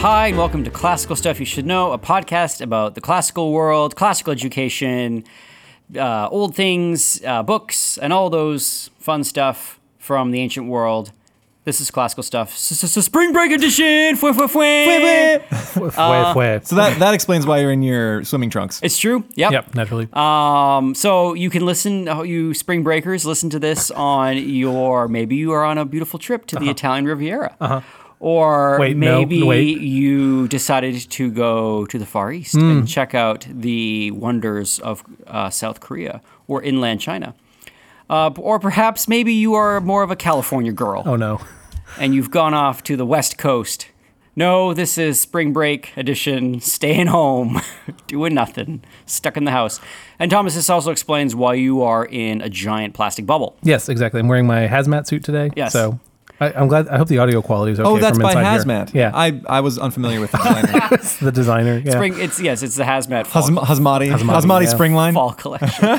Hi, and welcome to Classical Stuff You Should Know, a podcast about the classical world, classical education, uh, old things, uh, books, and all those fun stuff from the ancient world. This is classical stuff. Spring Break edition. Fue, fue, fue. Fue, fue. So that, that explains why you're in your swimming trunks. It's true. Yep. Yep, naturally. Um, so you can listen, uh, you spring breakers, listen to this on your, maybe you are on a beautiful trip to the Italian Riviera. Uh-huh. Or Wait, no, maybe wait. you decided to go to the Far East and check out the wonders of uh, South Korea or inland China. Uh, or perhaps maybe you are more of a California girl oh no. and you've gone off to the West Coast. No, this is spring break edition, staying home, doing nothing, stuck in the house. And Thomas, this also explains why you are in a giant plastic bubble. Yes, exactly. I'm wearing my hazmat suit today. Yes. So I, I'm glad. I hope the audio quality is okay. oh, that's from by inside Hazmat. Here. Yeah, I, I was unfamiliar with the designer. it's the designer. Yeah. Spring, it's yes, it's the hazmat fall, Hazm- Hazmati. Hazmati, Hazmati yeah. spring line. fall collection.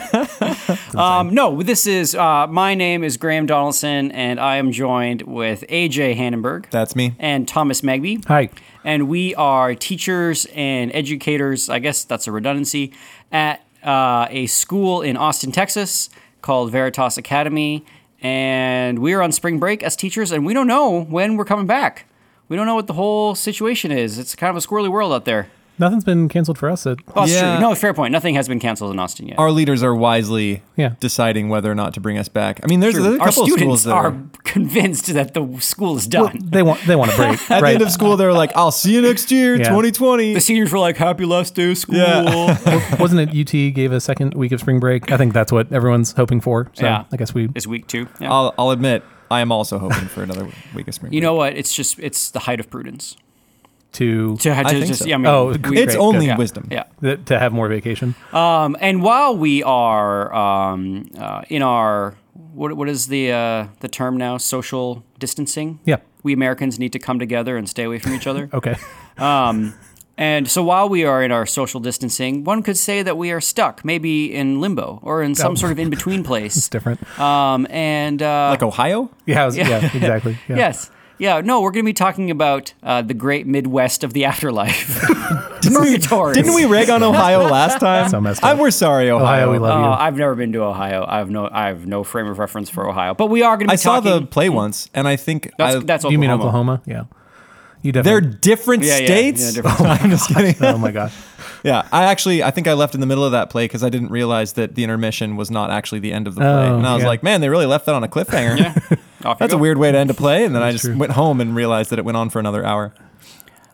um, no, this is uh, my name is Graham Donaldson, and I am joined with AJ Hannenberg That's me. and Thomas Magby. Hi. and we are teachers and educators. I guess that's a redundancy at uh, a school in Austin, Texas, called Veritas Academy, and we're on spring break as teachers, and we don't know when we're coming back. We don't know what the whole situation is. It's kind of a squirrely world out there. Nothing's been canceled for us. At, Oh, that's Yeah. true. No, fair point. Nothing has been canceled in Austin yet. Our leaders are wisely Yeah. deciding whether or not to bring us back. I mean, there's, there's a Our couple of schools that are are. convinced that the school is well, done. they want. They want a break. At right. the end of school, they're like, "I'll see you next year, Yeah. 2020." the seniors were like, "Happy last day of school." Yeah. Wasn't it UT gave a second week of spring break? I think that's what everyone's hoping for. So Yeah. I guess we. it's week two. Yeah. I'll, I'll admit, I am also hoping for another week of spring. you break. know what? It's just it's the height of prudence. To To, to just so. yeah, I mean, Oh, we- it's good. only yeah, wisdom. Yeah. th- to have more vacation. Um, and while we are um, uh, in our what what is the uh, the term now? Social distancing. Yeah. We Americans need to come together and stay away from each other. Okay. Um, and so while we are in our social distancing, one could say that we are stuck, maybe in limbo or in some Oh. sort of in between place. It's different. Um, and uh, Like Ohio? Yeah. I was- yeah. Exactly. Yeah. yes. Yeah, no, we're going to be talking about uh, the great Midwest of the afterlife. Purgatory. Didn't we rag on Ohio last time? So messed I, up. we're sorry, Ohio. Ohio, we love Oh, you. I've never been to Ohio. I have no, I have no frame of reference for Ohio. But we are going to be I saw talking. the play once, and I think that's, I, that's Oklahoma. you mean Oklahoma? Yeah. You they're definitely. different Yeah, yeah, states. yeah, different I'm just kidding. oh my gosh. Yeah, I actually I think I left in the middle of that play because I didn't realize that the intermission was not actually the end of the play, Oh, and I was yeah. like, man, they really left that on a cliffhanger. Yeah. Off you That's a weird way to end a play, and then I just true. went home and realized that it went on for another hour.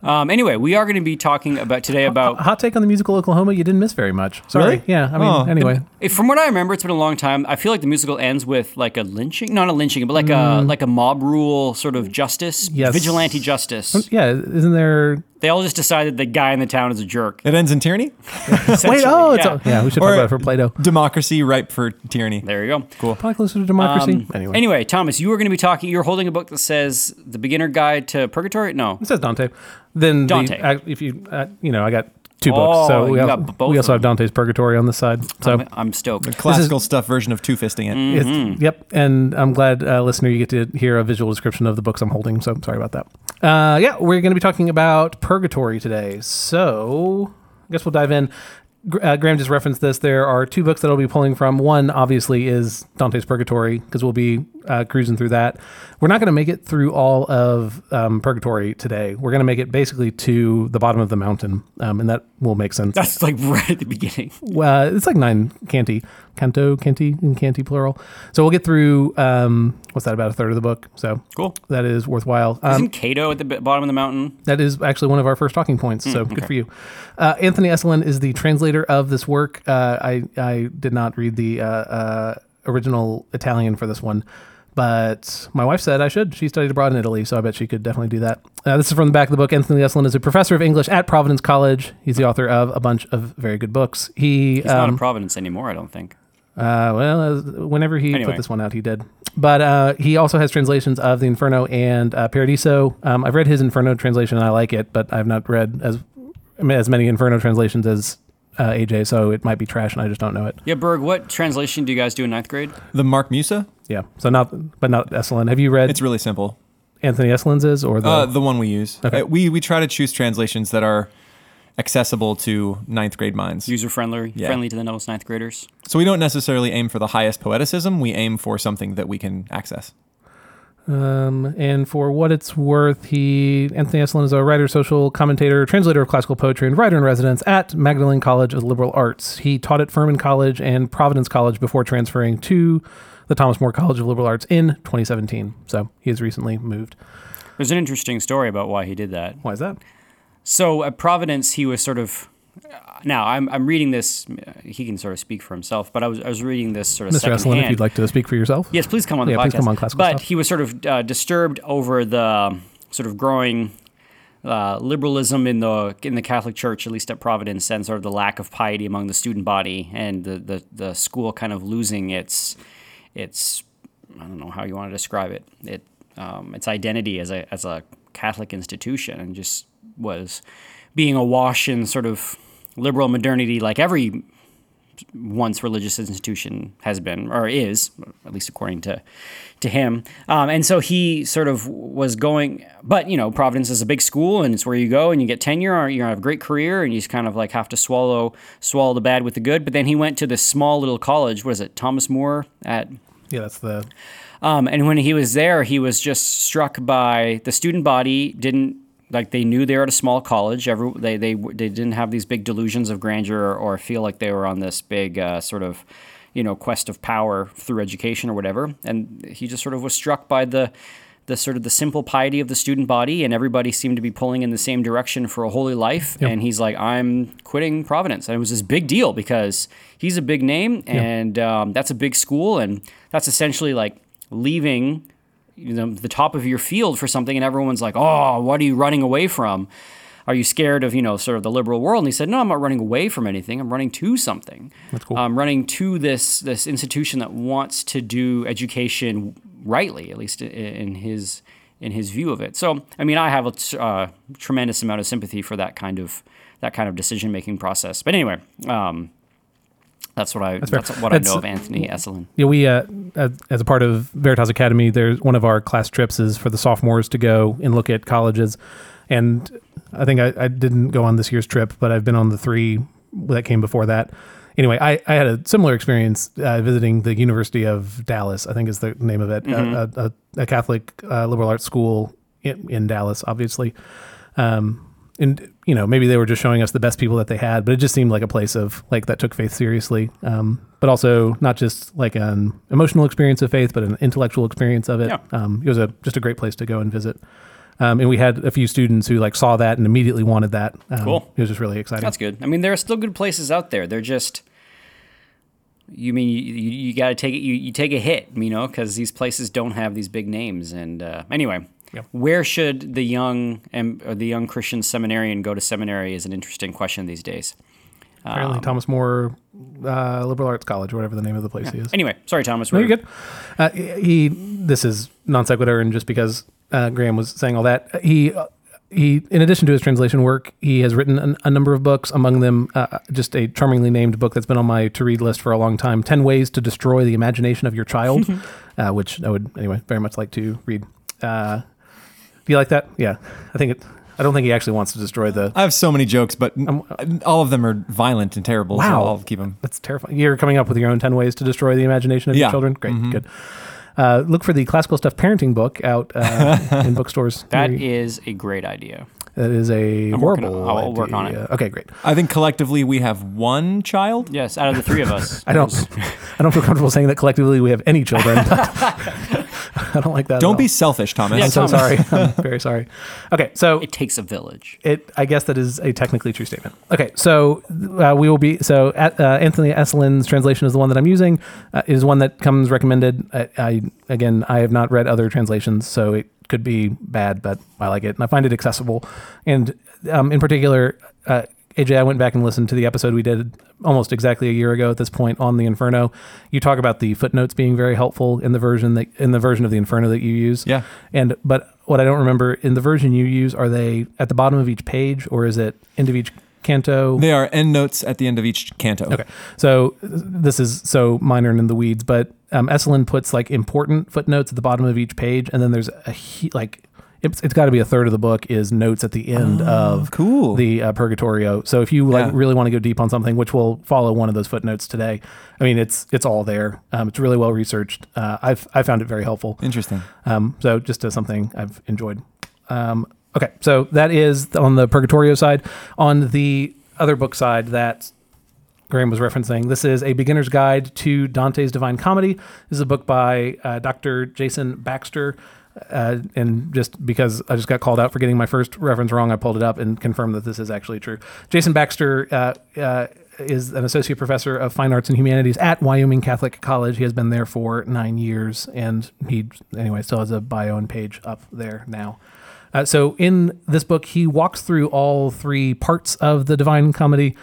Um, anyway, we are going to be talking about today about. Hot take on the musical Oklahoma. You didn't miss very much. Sorry. Really? Yeah. I mean, Oh. anyway. If- From what I remember, it's been a long time. I feel like the musical ends with like a lynching, not a lynching, but like a like a mob rule sort of justice, Yes. vigilante justice. Yeah. Isn't there? They all just decided the guy in the town is a jerk. It ends in tyranny. Wait. essentially. Oh, it's yeah. a, yeah. We should Or- talk about it for Plato. Democracy ripe for tyranny. There you go. Cool. Probably closer to democracy. Um, anyway. Anyway, Thomas, you were going to be talking. You're holding a book that says "The Beginner Guide to Purgatory." No, It says Dante. Then Dante. The, if you, uh, you know, I got two Oh, books. So we, you al- got both we also have them. Dante's Purgatory on this side. So I'm, I'm stoked. Classical stuff version of two fisting it. It's, Mm-hmm. yep. And I'm glad, uh, listener, you get to hear a visual description of the books I'm holding. So sorry about that. Uh, yeah, we're going to be talking about Purgatory today. So I guess we'll dive in. Uh, Graham just referenced this. There are two books that I'll be pulling from. One, obviously, is Dante's Purgatory because we'll be uh, cruising through that. We're not going to make it through all of um, Purgatory today. We're going to make it basically to the bottom of the mountain, um, and that will make sense. That's like right at the beginning. Uh, it's like nine canti, canto, canti, and canti plural. So we'll get through. Um, what's that? About a third of the book. So Cool. that is worthwhile. Um, Isn't Cato at the bottom of the mountain? that is actually one of our first talking points. So good for you. Uh, Anthony Esolen is the translator of this work. Uh, I I did not read the uh, uh, original Italian for this one, but my wife said I should. She studied abroad in Italy, so I bet she could definitely do that. Uh, this is from the back of the book. Anthony Esolen is a professor of English at Providence College. He's the author of a bunch of very good books. He not um, in Providence anymore. I don't think. uh, well, uh, whenever he Anyway. put this one out, he did. But uh, he also has translations of the Inferno and uh, Paradiso. Um, I've read his Inferno translation and I like it, but I've not read as as many Inferno translations as uh, AJ, so it might be trash and I just don't know it. Yeah, Berg. What translation do you guys do in ninth grade? The Mark Musa. Yeah, so not, but not Esolen. Have you read? It's really simple. Anthony Esolen's is, or the Uh, the one we use. Okay. Uh, we we try to choose translations that are accessible to ninth grade minds. User friendly, Yeah. friendly to the most ninth graders. So we don't necessarily aim for the highest poeticism. We aim for something that we can access. Um, and for what it's worth, he Anthony Esolen is a writer, social commentator, translator of classical poetry, and writer in residence at Magdalen College of Liberal Arts. He taught at Furman College and Providence College before transferring to the Thomas More College of Liberal Arts in 2017. So he has recently moved. There's an interesting story about why he did that. Why is that? So at Providence, he was sort of. Now I'm, I'm reading this. He can sort of speak for himself, but I was I was reading this sort of Mr. Esolen, if you'd like to speak for yourself. Yes, please come on the Yeah, podcast. please come on Classical but Stuff. he was sort of uh, disturbed over the sort of growing uh, liberalism in the in the Catholic Church, at least at Providence, and sort of the lack of piety among the student body, and the the, the school kind of losing its its I don't know how you want to describe it it um, its identity as a as a Catholic institution, and just was being awash in sort of liberal modernity, like every once religious institution has been or is, at least according to to him. Um, and so he sort of was going, but you know, Providence is a big school, and it's where you go and you get tenure, or you're gonna have a great career, and you just kind of like have to swallow swallow the bad with the good. But then he went to this small little college. What is it, Thomas More at Yeah, that's the um, and when he was there, he was just struck by the student body didn't like they knew they were at a small college. Every they they they didn't have these big delusions of grandeur or, or feel like they were on this big uh, sort of you know quest of power through education or whatever. And he just sort of was struck by the the sort of the simple piety of the student body, and everybody seemed to be pulling in the same direction for a holy life. And he's like, I'm quitting Providence, and it was this big deal because he's a big name, and um, that's a big school, and that's essentially like leaving you know the top of your field for something and everyone's like oh what are you running away from? Are you scared of you know sort of the liberal world? And he said no i'm not running away from anything. I'm running to something. That's cool. i'm running to this this institution that wants to do education rightly at least in his in his view of it. So i mean i have a t- uh, tremendous amount of sympathy for that kind of that kind of decision making process. But anyway um, that's what I. That's, fair. what I know of Anthony Esolen. Yeah, we uh, as, as a part of Veritas Academy, there's one of our class trips is for the sophomores to go and look at colleges, and I think I, I didn't go on this year's trip, but I've been on the three that came before that. Anyway, I, I had a similar experience uh, visiting the University of Dallas. I think is the name of it, a, a, a, a Catholic uh, liberal arts school in, in Dallas, obviously. Um, and you know maybe they were just showing us the best people that they had but it just seemed like a place of like that took faith seriously um, but also not just like an emotional experience of faith but an intellectual experience of it Yeah. um, it was a just a great place to go and visit um, and we had a few students who like saw that and immediately wanted that um, Cool. it was just really exciting That's good. I mean, there are still good places out there. They're just, you mean you, you, you got to take it. You, you take a hit, you know, because these places don't have these big names. And uh, anyway, Yep. where should the young and or the young Christian seminarian go to seminary? Is an interesting question these days. apparently thomas more uh, liberal arts college or whatever the name of the place is Anyway, sorry, Thomas. No, you're good. Uh, he. This is non sequitur, and just because uh, Graham was saying all that, he uh, he. In addition to his translation work, he has written an, a number of books. Among them, uh, just a charmingly named book that's been on my to read list for a long time: Ten Ways to Destroy the Imagination of Your Child, uh, which I would anyway very much like to read. Uh, do you like that? Yeah, I think it. I don't think he actually wants to destroy the. I have so many jokes, but n- all of them are violent and terrible. Wow. So I'll keep them. That's terrifying. You're coming up with your own 10 ways to destroy the imagination of your Yeah. children? Great, good. Uh, look for the Classical Stuff Parenting book out uh, in bookstores. That near you. is a great idea. that is a I'm horrible on- I'll work on idea. it. Okay, great. I think collectively we have one child. Yes, out of the three of us, I don't I don't feel comfortable saying that collectively we have any children. I don't like that. Don't all. be selfish, Thomas. Yeah, I'm so sorry. I'm very sorry. Okay, so It takes a village. it i guess that is a technically true statement okay so uh, we will be so at, uh, anthony esolen's translation is the one that i'm using uh, it is one that comes recommended I, I again i have not read other translations so it could be bad but i like it and i find it accessible and um, in particular uh, aj i went back and listened to the episode we did almost exactly a year ago at this point on the inferno you talk about the footnotes being very helpful in the version that in the version of the inferno that you use Yeah. and but what I don't remember in the version you use, are they at the bottom of each page or is it end of each canto? They are end notes at the end of each canto. Okay, so this is so minor and in the weeds, but um, Esolen puts like important footnotes at the bottom of each page, and then there's a he- like it's, it's got to be a third of the book is notes at the end of cool. the uh, Purgatorio. So if you like Yeah. really want to go deep on something, which will follow one of those footnotes today, I mean it's it's all there. Um, it's really well researched. Uh, I've I found it very helpful. Interesting. Um, so just as something I've enjoyed. Um, okay, so that is on the Purgatorio side. On the other book side that Graham was referencing, this is a beginner's guide to Dante's Divine Comedy. This is a book by uh, Dr. Jason Baxter. Uh, and just because I just got called out for getting my first reference wrong, I pulled it up and confirmed that this is actually true. Jason Baxter uh, uh, is an associate professor of fine arts and humanities at Wyoming Catholic College. He has been there for nine years, and he anyway still has a bio and page up there now. Uh, so in this book, he walks through all three parts of the Divine Comedy.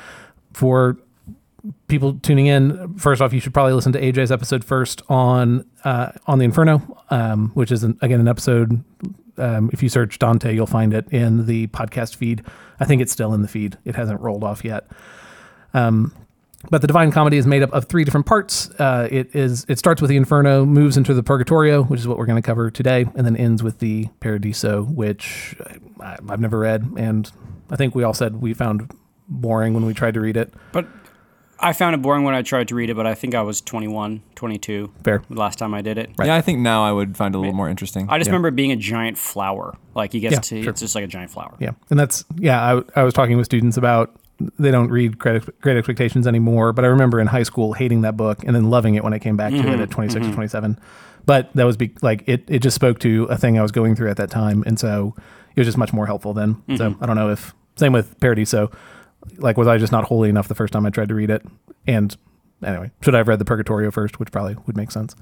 For people tuning in, first off, you should probably listen to AJ's episode first on uh, on the Inferno, um, which is an, again an episode. Um, if you search Dante, you'll find it in the podcast feed. I think it's still in the feed; it hasn't rolled off yet. Um, but the Divine Comedy is made up of three different parts. Uh, it is it starts with the Inferno, moves into the Purgatorio, which is what we're going to cover today, and then ends with the Paradiso, which I, I've never read, and I think we all said we found boring when we tried to read it. But I found it boring when I tried to read it, but I think I was 21, 22 Fair. the last time I did it. Yeah, I think now I would find it a little more interesting. I just Yeah. remember it being a giant flower. Like you get Yeah, to, sure. it's just like a giant flower. Yeah, and that's yeah. I, I was talking with students about they don't read Great, Great Expectations anymore, but I remember in high school hating that book and then loving it when I came back to it mm-hmm. at 26 or mm-hmm. 27. But that was be, like it. It just spoke to a thing I was going through at that time, and so it was just much more helpful then. So mm-hmm. I don't know if same with Paradiso. Like, was I just not holy enough the first time I tried to read it? And anyway, should I have read the Purgatorio first, which probably would make sense.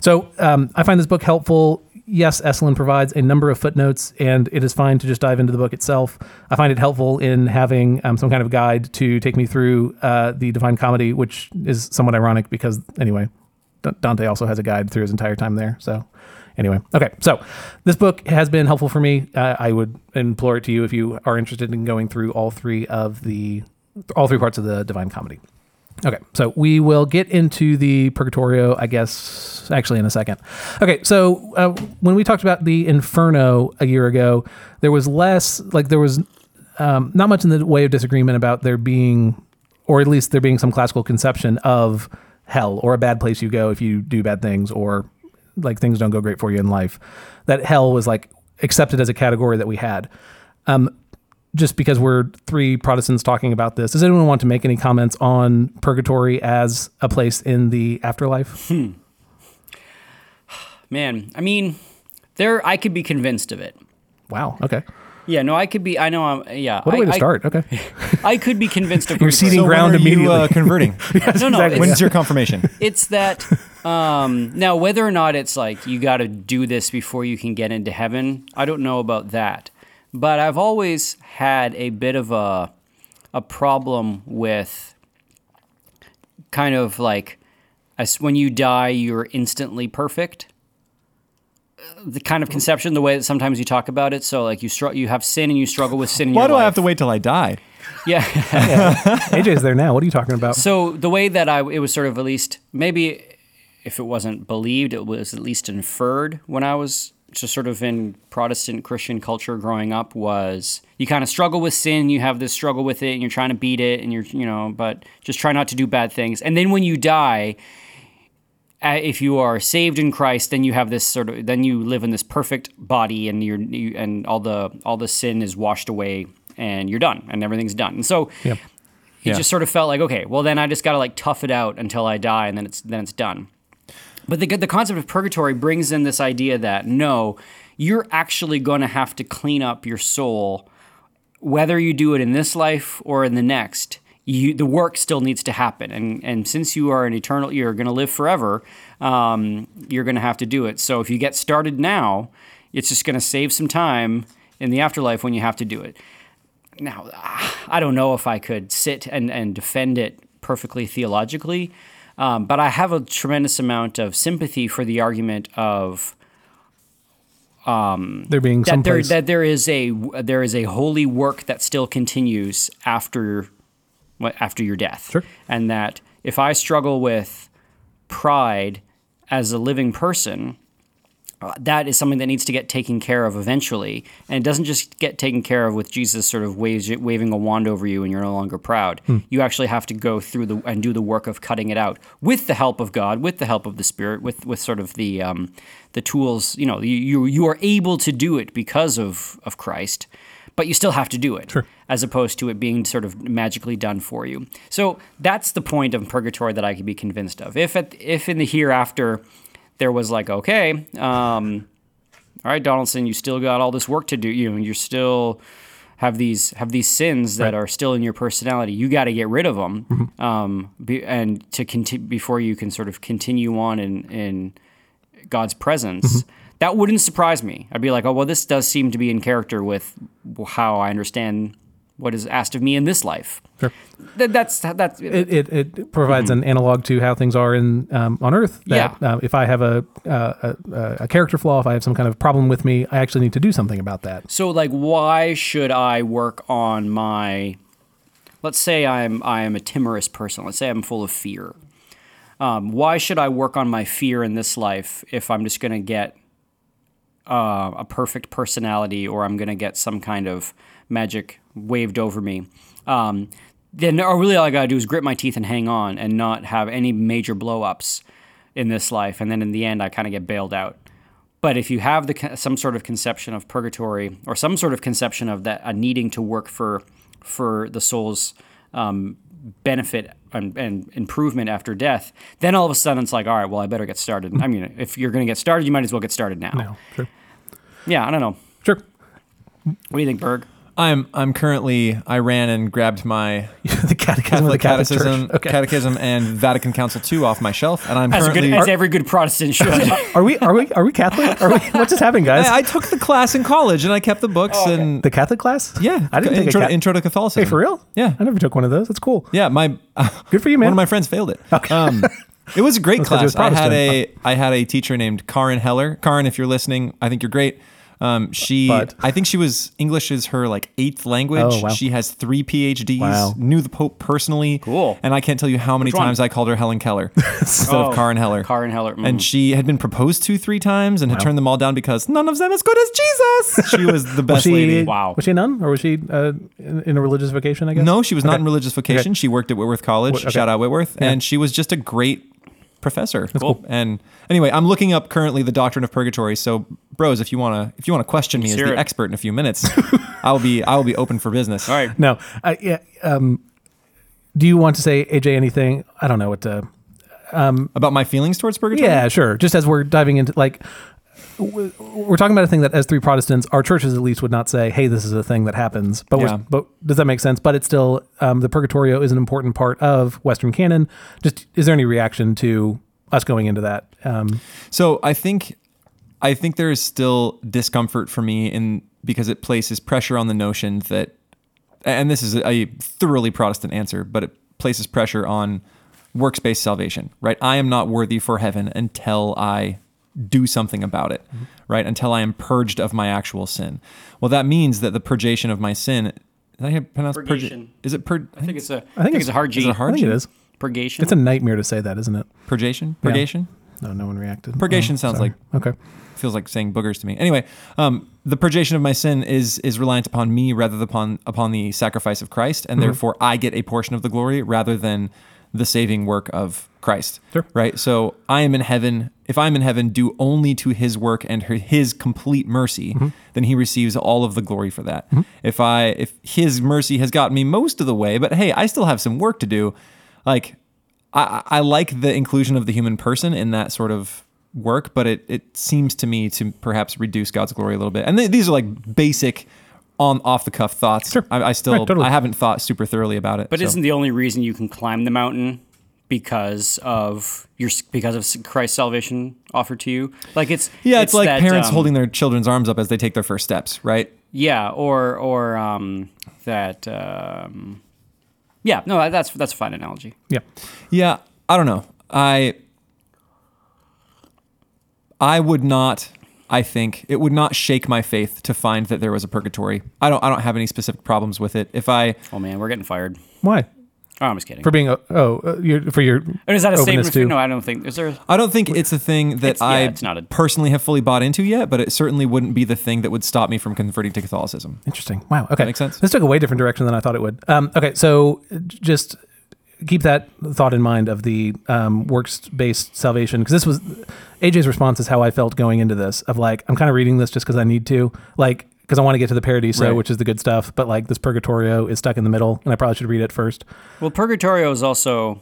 So um, I find this book helpful. Yes, Esolen provides a number of footnotes, and it is fine to just dive into the book itself. I find it helpful in having um, some kind of guide to take me through uh, the Divine Comedy, which is somewhat ironic because, anyway, Dante also has a guide through his entire time there. So, anyway, okay. So, this book has been helpful for me. Uh, I would implore it to you if you are interested in going through all three of the all three parts of the Divine Comedy. Okay, so we will get into the Purgatorio, I guess, actually in a second. Okay, so uh, when we talked about the Inferno a year ago, there was less, like, there was um, not much in the way of disagreement about there being, or at least there being some classical conception of hell or a bad place you go if you do bad things or like things don't go great for you in life. That hell was like accepted as a category that we had. Um, just because we're three Protestants talking about this, does anyone want to make any comments on purgatory as a place in the afterlife? Hmm. Man, I mean, there I could be convinced of it. Wow. Okay. Yeah, no, I could be. I know. I'm. Yeah. What a I, way to I- start. Okay. I could be convinced of. You're purgatory. seating so ground when are you, immediately. uh, converting? No, no. exactly. When's your confirmation? it's that. Um, now, whether or not it's like you got to do this before you can get into heaven, I don't know about that. But I've always had a bit of a a problem with kind of like as when you die, you're instantly perfect. The kind of conception, the way that sometimes you talk about it. So, like you str- you have sin and you struggle with sin. In Why your do I have to wait till I die? Yeah. AJ's there now. What are you talking about? So the way that I it was sort of at least maybe if it wasn't believed, it was at least inferred when I was just sort of in Protestant Christian culture growing up was you kind of struggle with sin, you have this struggle with it, and you're trying to beat it, and you're you know, but just try not to do bad things. And then when you die, if you are saved in Christ, then you have this sort of then you live in this perfect body, and you're you, and all the all the sin is washed away, and you're done, and everything's done. And so Yep. it Yeah. just sort of felt like okay well then i just got to like tough it out until i die and then it's then it's done but the the concept of purgatory brings in this idea that no you're actually going to have to clean up your soul whether you do it in this life or in the next you the work still needs to happen. And and since you are an eternal you're going to live forever um, you're going to have to do it. So if you get started now it's just going to save some time in the afterlife when you have to do it. Now I don't know if I could sit and, and defend it perfectly theologically, um, but I have a tremendous amount of sympathy for the argument of there being that there that there is a there is a holy work that still continues after after your death, Sure. and that if I struggle with pride as a living person, uh, that is something that needs to get taken care of eventually. And it doesn't just get taken care of with Jesus sort of waves, waving a wand over you and you're no longer proud. You actually have to go through the and do the work of cutting it out with the help of God, with the help of the Spirit, with with sort of the um, the tools. You know, you, you are able to do it because of of Christ. But you still have to do it, as opposed to it being sort of magically done for you. So that's the point of purgatory that I could be convinced of. If at, if in the hereafter there was like, okay, um, all right, Donaldson, you still got all this work to do. You know, you're still have these have these sins that are still in your personality. You got to get rid of them, um, be, and to conti- before you can sort of continue on in in God's presence. That wouldn't surprise me. I'd be like, oh well, this does seem to be in character with how I understand what is asked of me in this life. Sure. Th- that's that's It, it, it provides an analog to how things are in um, on Earth. That, Yeah. uh, if I have a, uh, a a character flaw, if I have some kind of problem with me, I actually need to do something about that. So like why should I work on my let's say I'm I am a timorous person. Let's say I'm full of fear. Um, why should I work on my fear in this life if I'm just going to get uh, a perfect personality or I'm going to get some kind of magic waved over me? Um, then really all I got to do is grit my teeth and hang on and not have any major blow ups in this life. And then in the end, I kind of get bailed out. But if you have the some sort of conception of purgatory or some sort of conception of that a needing to work for for the soul's um, benefit and, and improvement after death, then all of a sudden it's like, all right, well, I better get started. I mean, if you're going to get started, you might as well get started now. No, sure, Yeah, I don't know. sure. What do you think, Berg? I'm I'm currently I ran and grabbed my the catechism the Catholic Catholic Catechism, Okay. Catechism and Vatican Council II off my shelf, and I'm As, currently. good, as every good Protestant should. Are we are we are we Catholic? Are we, what's just happening, guys? I, I took the class in college and I kept the books and the Catholic class? yeah, I didn't take intro, a cat- intro to Catholicism. Hey, for real? Yeah. I never took one of those. That's cool. Yeah, my Good for you, man. One of my friends failed it. Okay. Um, it was a great That's 'cause was class. I had a I had a teacher named Karin Heller. Karin, if you're listening, I think you're great. Um, she, But- I think she was English is her like eighth language. Oh, wow. She has three PhDs. Wow. Knew the Pope personally. Cool. And I can't tell you how many Which one? times I called her Helen Keller instead Oh, of Karin Heller. Karin Heller. mm. And she had been proposed to three times and had turned them all down because none of them as good as Jesus. She was the Was best she, lady. Wow. Was she a nun or was she uh, in, in a religious vocation? I guess. No, she was not in religious vocation. She worked at Whitworth College. okay. Shout out Whitworth. Yeah. And she was just a great professor. cool. And anyway, I'm looking up currently the doctrine of purgatory. So, bros, if you wanna if you wanna question me as the it. expert in a few minutes, I'll be I will be open for business. all right. No. I, yeah. Um, do you want to say AJ anything? I don't know what to. About my feelings towards purgatory. Yeah, sure. Just as we're diving into like. We're talking about a thing that, as three Protestants, our churches at least would not say, "Hey, this is a thing that happens." But, Yeah. but does that make sense? But it's still um, the Purgatorio is an important part of Western canon. Just is there any reaction to us going into that? Um, So I think I think there is still discomfort for me in because it places pressure on the notion that and this is a thoroughly Protestant answer, but it places pressure on works-based salvation, right? I am not worthy for heaven until I do something about it, right? Until I am purged of my actual sin. Well, that means that the purgation of my sin. Did I pronounce purgation? Purgation. Is it pur? I think it's a. I think think, it's- it's a hard G. is it a hard I think G? it is. Purgation. It's a nightmare to say that, isn't it? Purgation? Purgation? No, no one reacted. Purgation Oh, sounds sorry. okay. feels like saying boogers to me. Anyway, um, the purgation of my sin is is reliant upon me rather than upon upon the sacrifice of Christ, and therefore I get a portion of the glory rather than the saving work of Christ. Sure. Right. So I am in heaven. If I'm in heaven, due only to His work and her- His complete mercy, mm-hmm. then He receives all of the glory for that. Mm-hmm. If I if His mercy has gotten me most of the way, but hey, I still have some work to do. Like I, I like the inclusion of the human person in that sort of work, but it, it seems to me to perhaps reduce God's glory a little bit. And th- these are like basic, on off the cuff thoughts. Sure. I, I still Right, totally. I haven't thought super thoroughly about it. But so. isn't the only reason you can climb the mountain because of your because of Christ's salvation offered to you? Like it's yeah, it's, like that, parents um, holding their children's arms up as they take their first steps, right? Yeah, or or um, that. Um, yeah, no, that's that's a fine analogy. Yeah. Yeah, I don't know. I I would not I think it would not shake my faith to find that there was a purgatory. I don't I don't have any specific problems with it. If I Oh man, we're getting fired. Why? Oh, I'm just kidding. for being a, oh uh, you're, for your And is that a openness statement? to- no, I don't think. Is there? I don't think it's a thing that It's- yeah, I it's not a- personally have fully bought into yet, but it certainly wouldn't be the thing that would stop me from converting to Catholicism. Interesting. Wow. Okay. Makes sense. This took a way different direction than I thought it would. Um, okay, so just keep that thought in mind of the um, works-based salvation because this was AJ's response is how I felt going into this of like I'm kind of reading this just because I need to like because I want to get to the Paradiso, Right. which is the good stuff, but like this Purgatorio is stuck in the middle, and I probably should read it first. Well, Purgatorio is also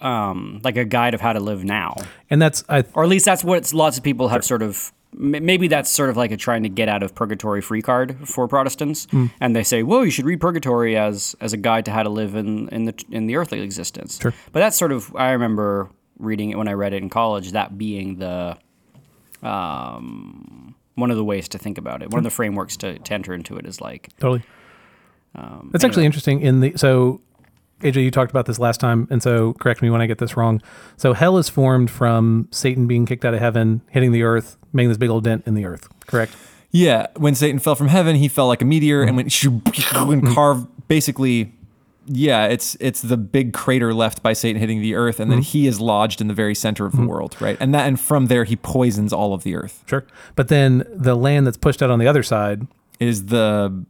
um, like a guide of how to live now, And that's I or at least that's what lots of people have sort of. Maybe that's sort of like a trying to get out of purgatory free card for Protestants, Hmm. and they say, "Well, you should read Purgatory as as a guide to how to live in in the in the earthly existence." Sure. But that's sort of I remember reading it when I read it in college. That being the um, one of the ways to think about it, one of the frameworks to, to enter into it is like totally. That's actually interesting. In the so, AJ, you talked about this last time, and so correct me when I get this wrong. So hell is formed from Satan being kicked out of heaven, hitting the earth, making this big old dent in the earth. Correct. Yeah, when Satan fell from heaven, he fell like a meteor and mm-hmm. went shoo- and mm-hmm. carved basically. Yeah, it's it's the big crater left by Satan hitting the earth, and then mm-hmm. he is lodged in the very center of the world, right? And that and from there he poisons all of the earth. Sure. But then the land that's pushed out on the other side, Is the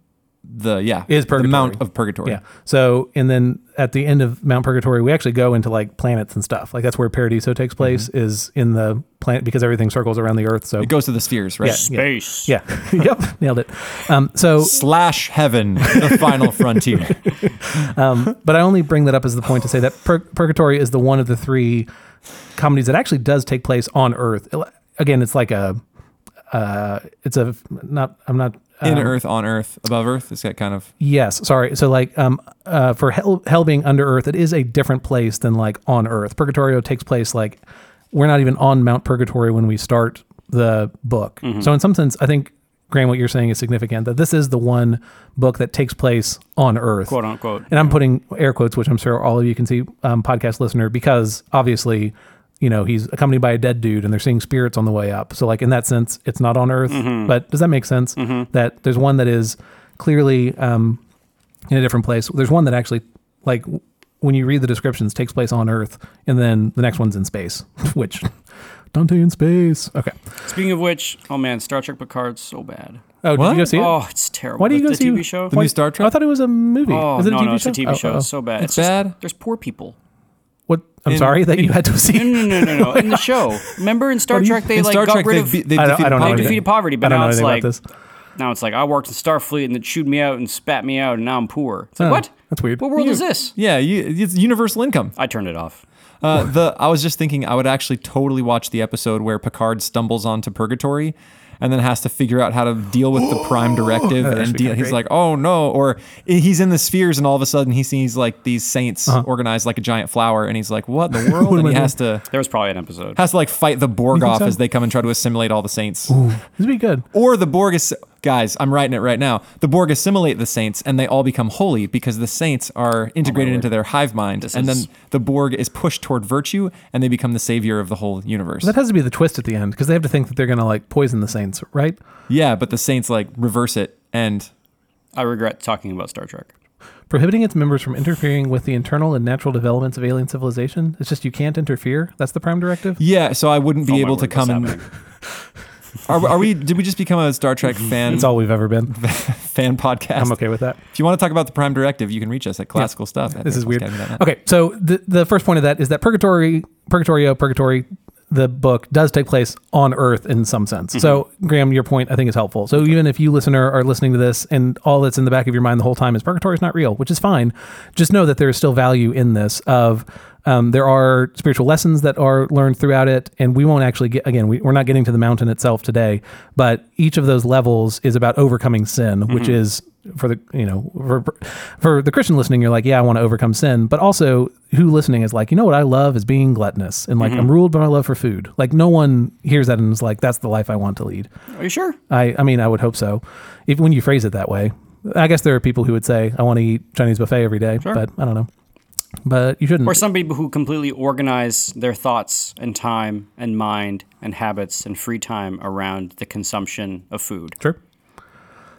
the yeah Is the purgatory. mount of purgatory? yeah. So and then at the end of Mount Purgatory, we actually go into like planets and stuff. Like that's where Paradiso takes place is in the planet because everything circles around the earth. So It goes to the spheres, right? Yeah. space. yeah, yep, nailed it. Um, so Slash heaven, the final frontier. but I only bring that up as the point to say that Pur- Purgatory is the one of the three comedies that actually does take place on Earth. Again, it's like a, uh, it's a not. I'm not In um, earth, on earth, above earth. It's that kind of Yes, sorry. So like, um, uh, for hell, hell being under Earth, it is a different place than like on Earth. Purgatorio takes place like we're not even on Mount Purgatory when we start the book. So in some sense, I think. Graham, what you're saying is significant. That this is the one book that takes place on Earth, quote unquote. and I'm putting air quotes, which I'm sure all of you can see, um, podcast listener, because obviously, you know, he's accompanied by a dead dude and they're seeing spirits on the way up. So, like, in that sense, it's not on Earth. But does that make sense? That there's one that is clearly um, in a different place. There's one that actually, like, when you read the descriptions, takes place on Earth, and then the next one's in space, which Dante in space. Okay. Speaking of which, oh man, Star Trek Picard's so bad. Oh, did you go see it? Oh, it's terrible. Why do you the, go the see TV show? The new Star Trek? I thought it was a movie. Oh is it a no, TV no, it's show? a TV Oh, show. oh, oh. It's so bad. It's just- bad? there's poor people. I'm In- sorry that you had to see. No, no, no, no, no. In the show, remember in Star you- Trek they In like Star got Trek, rid of. I don't- defeated I don't know they poverty. defeated poverty, but I don't now it's like now it's like I worked in Starfleet and it chewed me out and spat me out and now I'm poor. It's like Huh, what? that's weird. What world is this? Yeah, you, it's universal income. I turned it off. Uh, the I was just thinking I would actually totally watch the episode where Picard stumbles onto purgatory and then has to figure out how to deal with the prime directive That'd and deal, he's like oh no or he's in the spheres and all of a sudden he sees like these saints organized like a giant flower and he's like what in the world Uh-huh. What and he I has to There was probably an episode. has to like fight the Borg off so? as they come and try to assimilate all the saints This would be good. or the Borg is guys I'm writing it right now the Borg assimilate the saints and they all become holy because the saints are integrated word. into their hive mind This and is- then the Borg is pushed toward virtue and they become the savior of the whole universe That has to be the twist at the end because they have to think that they're going to like poison the saints, right? Yeah, but the Saints like reverse it, and I regret talking about Star Trek. Prohibiting its members from interfering with the internal and natural developments of alien civilization. It's just you can't interfere. That's the prime directive. yeah, so I wouldn't Oh, be my able to come what's and. Are, are we? Did we just become a Star Trek fan That's all we've ever been. fan podcast? I'm okay with that. If you want to talk about the Prime Directive, you can reach us at classical stuff. at This is weird. Okay, so the the first point of that is that Purgatory, Purgatorio, Purgatory, the book does take place on Earth in some sense. Mm-hmm. So Graham, your point I think is helpful. So even if you listener are listening to this and all that's in the back of your mind the whole time is Purgatory is not real, which is fine. Just know that there is still value in this. Of um, there are spiritual lessons that are learned throughout it, and we won't actually get again. We, we're not getting to the mountain itself today, but each of those levels is about overcoming sin, which is for the you know for, for the Christian listening, you're like, yeah, I want to overcome sin, but also who listening is like, you know what I love is being gluttonous and like I'm ruled by my love for food. Like no one hears that and is like, that's the life I want to lead. Are you sure? I I mean, I would hope so. If when you phrase it that way, I guess there are people who would say, I want to eat Chinese buffet every day, Sure. but I don't know. But you shouldn't. Or some people who completely organize their thoughts and time and mind and habits and free time around the consumption of food. Sure.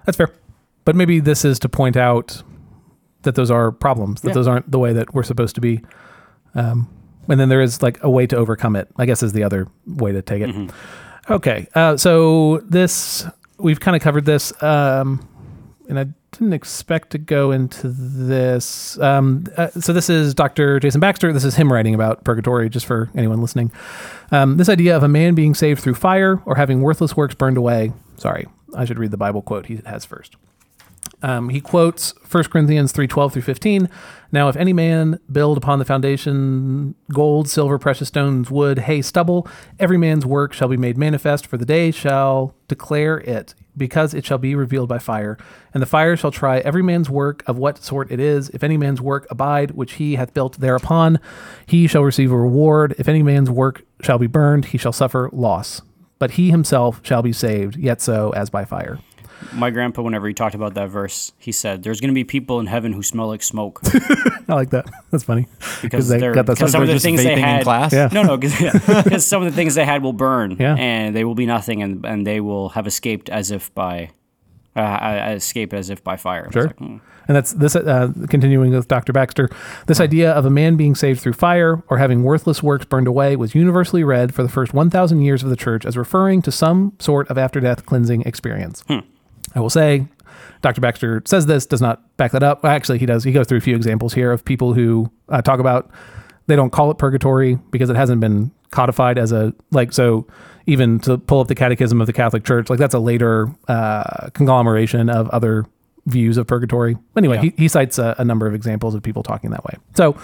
That's fair. But maybe this is to point out that those are problems, that Yeah. those aren't the way that we're supposed to be. Um, and then there is like a way to overcome it. I guess is the other way to take it. Okay, uh, so this we've kind of covered this, um, and I didn't expect to go into this. Um, uh, so this is Dr. Jason Baxter. This is him writing about purgatory, just for anyone listening. Um, this idea of a man being saved through fire or having worthless works burned away. Sorry, I should read the Bible quote he has first. Um, he quotes 1 Corinthians 3:12 through 15. Now, if any man build upon the foundation gold, silver, precious stones, wood, hay, stubble, every man's work shall be made manifest, for the day shall declare it, because it shall be revealed by fire. And the fire shall try every man's work of what sort it is. If any man's work abide, which he hath built thereupon, he shall receive a reward. If any man's work shall be burned, he shall suffer loss. But he himself shall be saved, yet so as by fire. My grandpa, whenever he talked about that verse, he said, "There's going to be people in heaven who smell like smoke I like that. That's funny. because they got that some of the things they in had. class? Yeah. No, no, because some of the things they had will burn, Yeah. and they will be nothing, and and they will have escaped as if by, uh, uh, escape as if by fire. Sure. like, hmm. And that's this, uh, continuing with Dr. Baxter. This idea of a man being saved through fire or having worthless works burned away was universally read for the first 1,000 years of the church as referring to some sort of after death cleansing experience. I will say, Dr. Baxter says this, does not back that up. Well, Actually, he does. He goes through a few examples here of people who uh, talk about they don't call it purgatory because it hasn't been codified as a like so even to pull up the catechism of the catholic church like that's a later uh, conglomeration of other views of purgatory anyway Yeah. he, he cites a, a number of examples of people talking that way so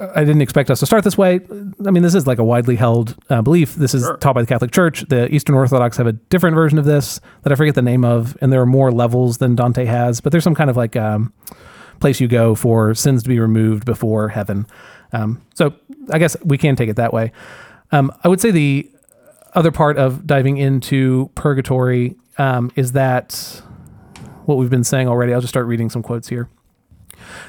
I didn't expect us to start this way. I mean, this is like a widely held uh, belief. This is Sure. taught by the Catholic Church. The Eastern Orthodox have a different version of this that I forget the name of, and there are more levels than Dante has. But there's some kind of like um, place you go for sins to be removed before heaven. Um, so I guess we can take it that way. Um, I would say the other part of diving into purgatory um, is that what we've been saying already. I'll just start reading some quotes here.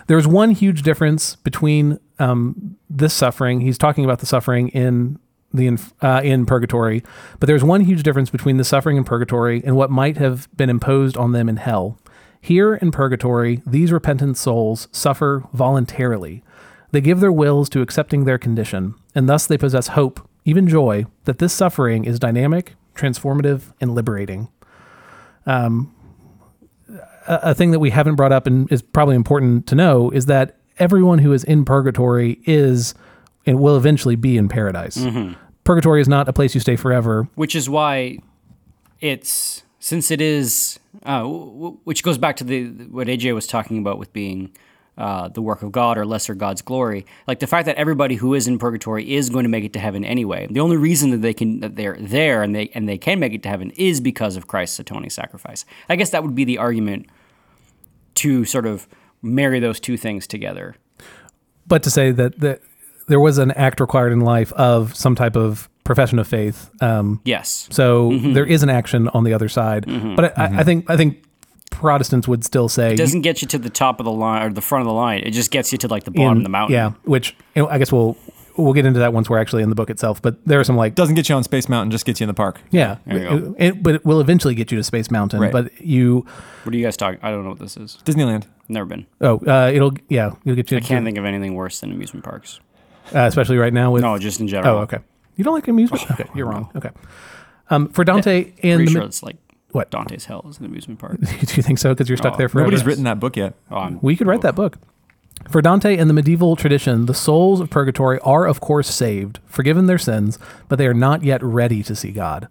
There's one huge difference between um, this suffering. He's talking about the suffering in the inf- uh, in purgatory, but there's one huge difference between the suffering in purgatory and what might have been imposed on them in hell. Here in purgatory, these repentant souls suffer voluntarily. They give their wills to accepting their condition, and thus they possess hope, even joy, that this suffering is dynamic, transformative, and liberating a a thing that we haven't brought up and is probably important to know is that everyone who is in purgatory is and will eventually be in paradise. Purgatory is not a place you stay forever. which is why it's since it is uh, w- w- which goes back to the what AJ was talking about with being uh, the work of God or lesser God's glory. Like the fact that everybody who is in purgatory is going to make it to heaven anyway. The only reason that they can that they're there and they and they can make it to heaven is because of Christ's atoning sacrifice. I guess that would be the argument to sort of marry those two things together. But to say that, that there was an act required in life of some type of profession of faith. Um, Yes. so mm-hmm. there is an action on the other side. Mm-hmm. But I, I, I mm-hmm. think I think Protestants would still say It doesn't get you to the top of the line or the front of the line. It just gets you to like the bottom in- of the mountain. Yeah, which you know, I guess we'll we'll get into that once we're actually in the book itself. But there are some like Doesn't get you on Space Mountain, just gets you in the park. yeah, There you go. it- but it will eventually get you to Space Mountain. Right. But you What are you guys talking? I don't know what this is. Disneyland. Never been. oh uh, it'll yeah you'll get you. I can't think of anything worse than amusement parks. uh, especially right now with No, just in general. oh okay you don't like amusement parks? okay you're wrong okay um, for Dante in Pretty the sure mid- it's like what Dante's Hell is an amusement park. do you think so because you're stuck Oh, there forever Nobody's written that book yet. Oh, We could write that book. For Dante and the medieval tradition, the souls of purgatory are, of course, saved, forgiven their sins, but they are not yet ready to see God.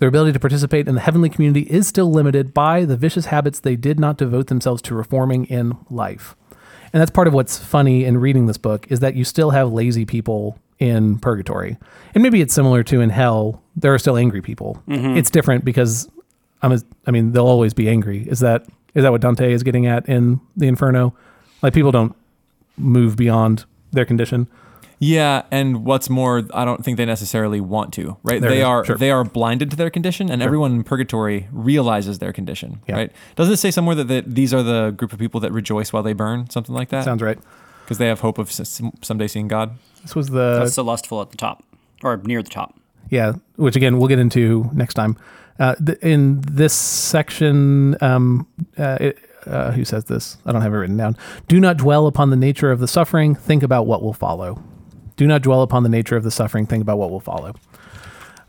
Their ability to participate in the heavenly community is still limited by the vicious habits they did not devote themselves to reforming in life. And that's part of what's funny in reading this book is that you still have lazy people in purgatory. And maybe it's similar to in hell, there are still angry people. Mm-hmm. It's different because I'm a, I mean, they'll always be angry. Is that is that what Dante is getting at in the Inferno? Like people don't move beyond their condition. Yeah, and what's more, I don't think they necessarily want to, right? There they are sure. they are blinded to their condition, and everyone in purgatory realizes their condition, Yeah. right? Doesn't it say somewhere that, that these are the group of people that rejoice while they burn, something like that? Sounds right. Because they have hope of s- someday seeing God. This was the That's the lustful at the top or near the top. yeah, which again we'll get into next time. Uh, th- in this section, um, uh, it, uh, who says this. I don't have it written down. Do not dwell upon the nature of the suffering. Think about what will follow. Do not dwell upon the nature of the suffering. Think about what will follow.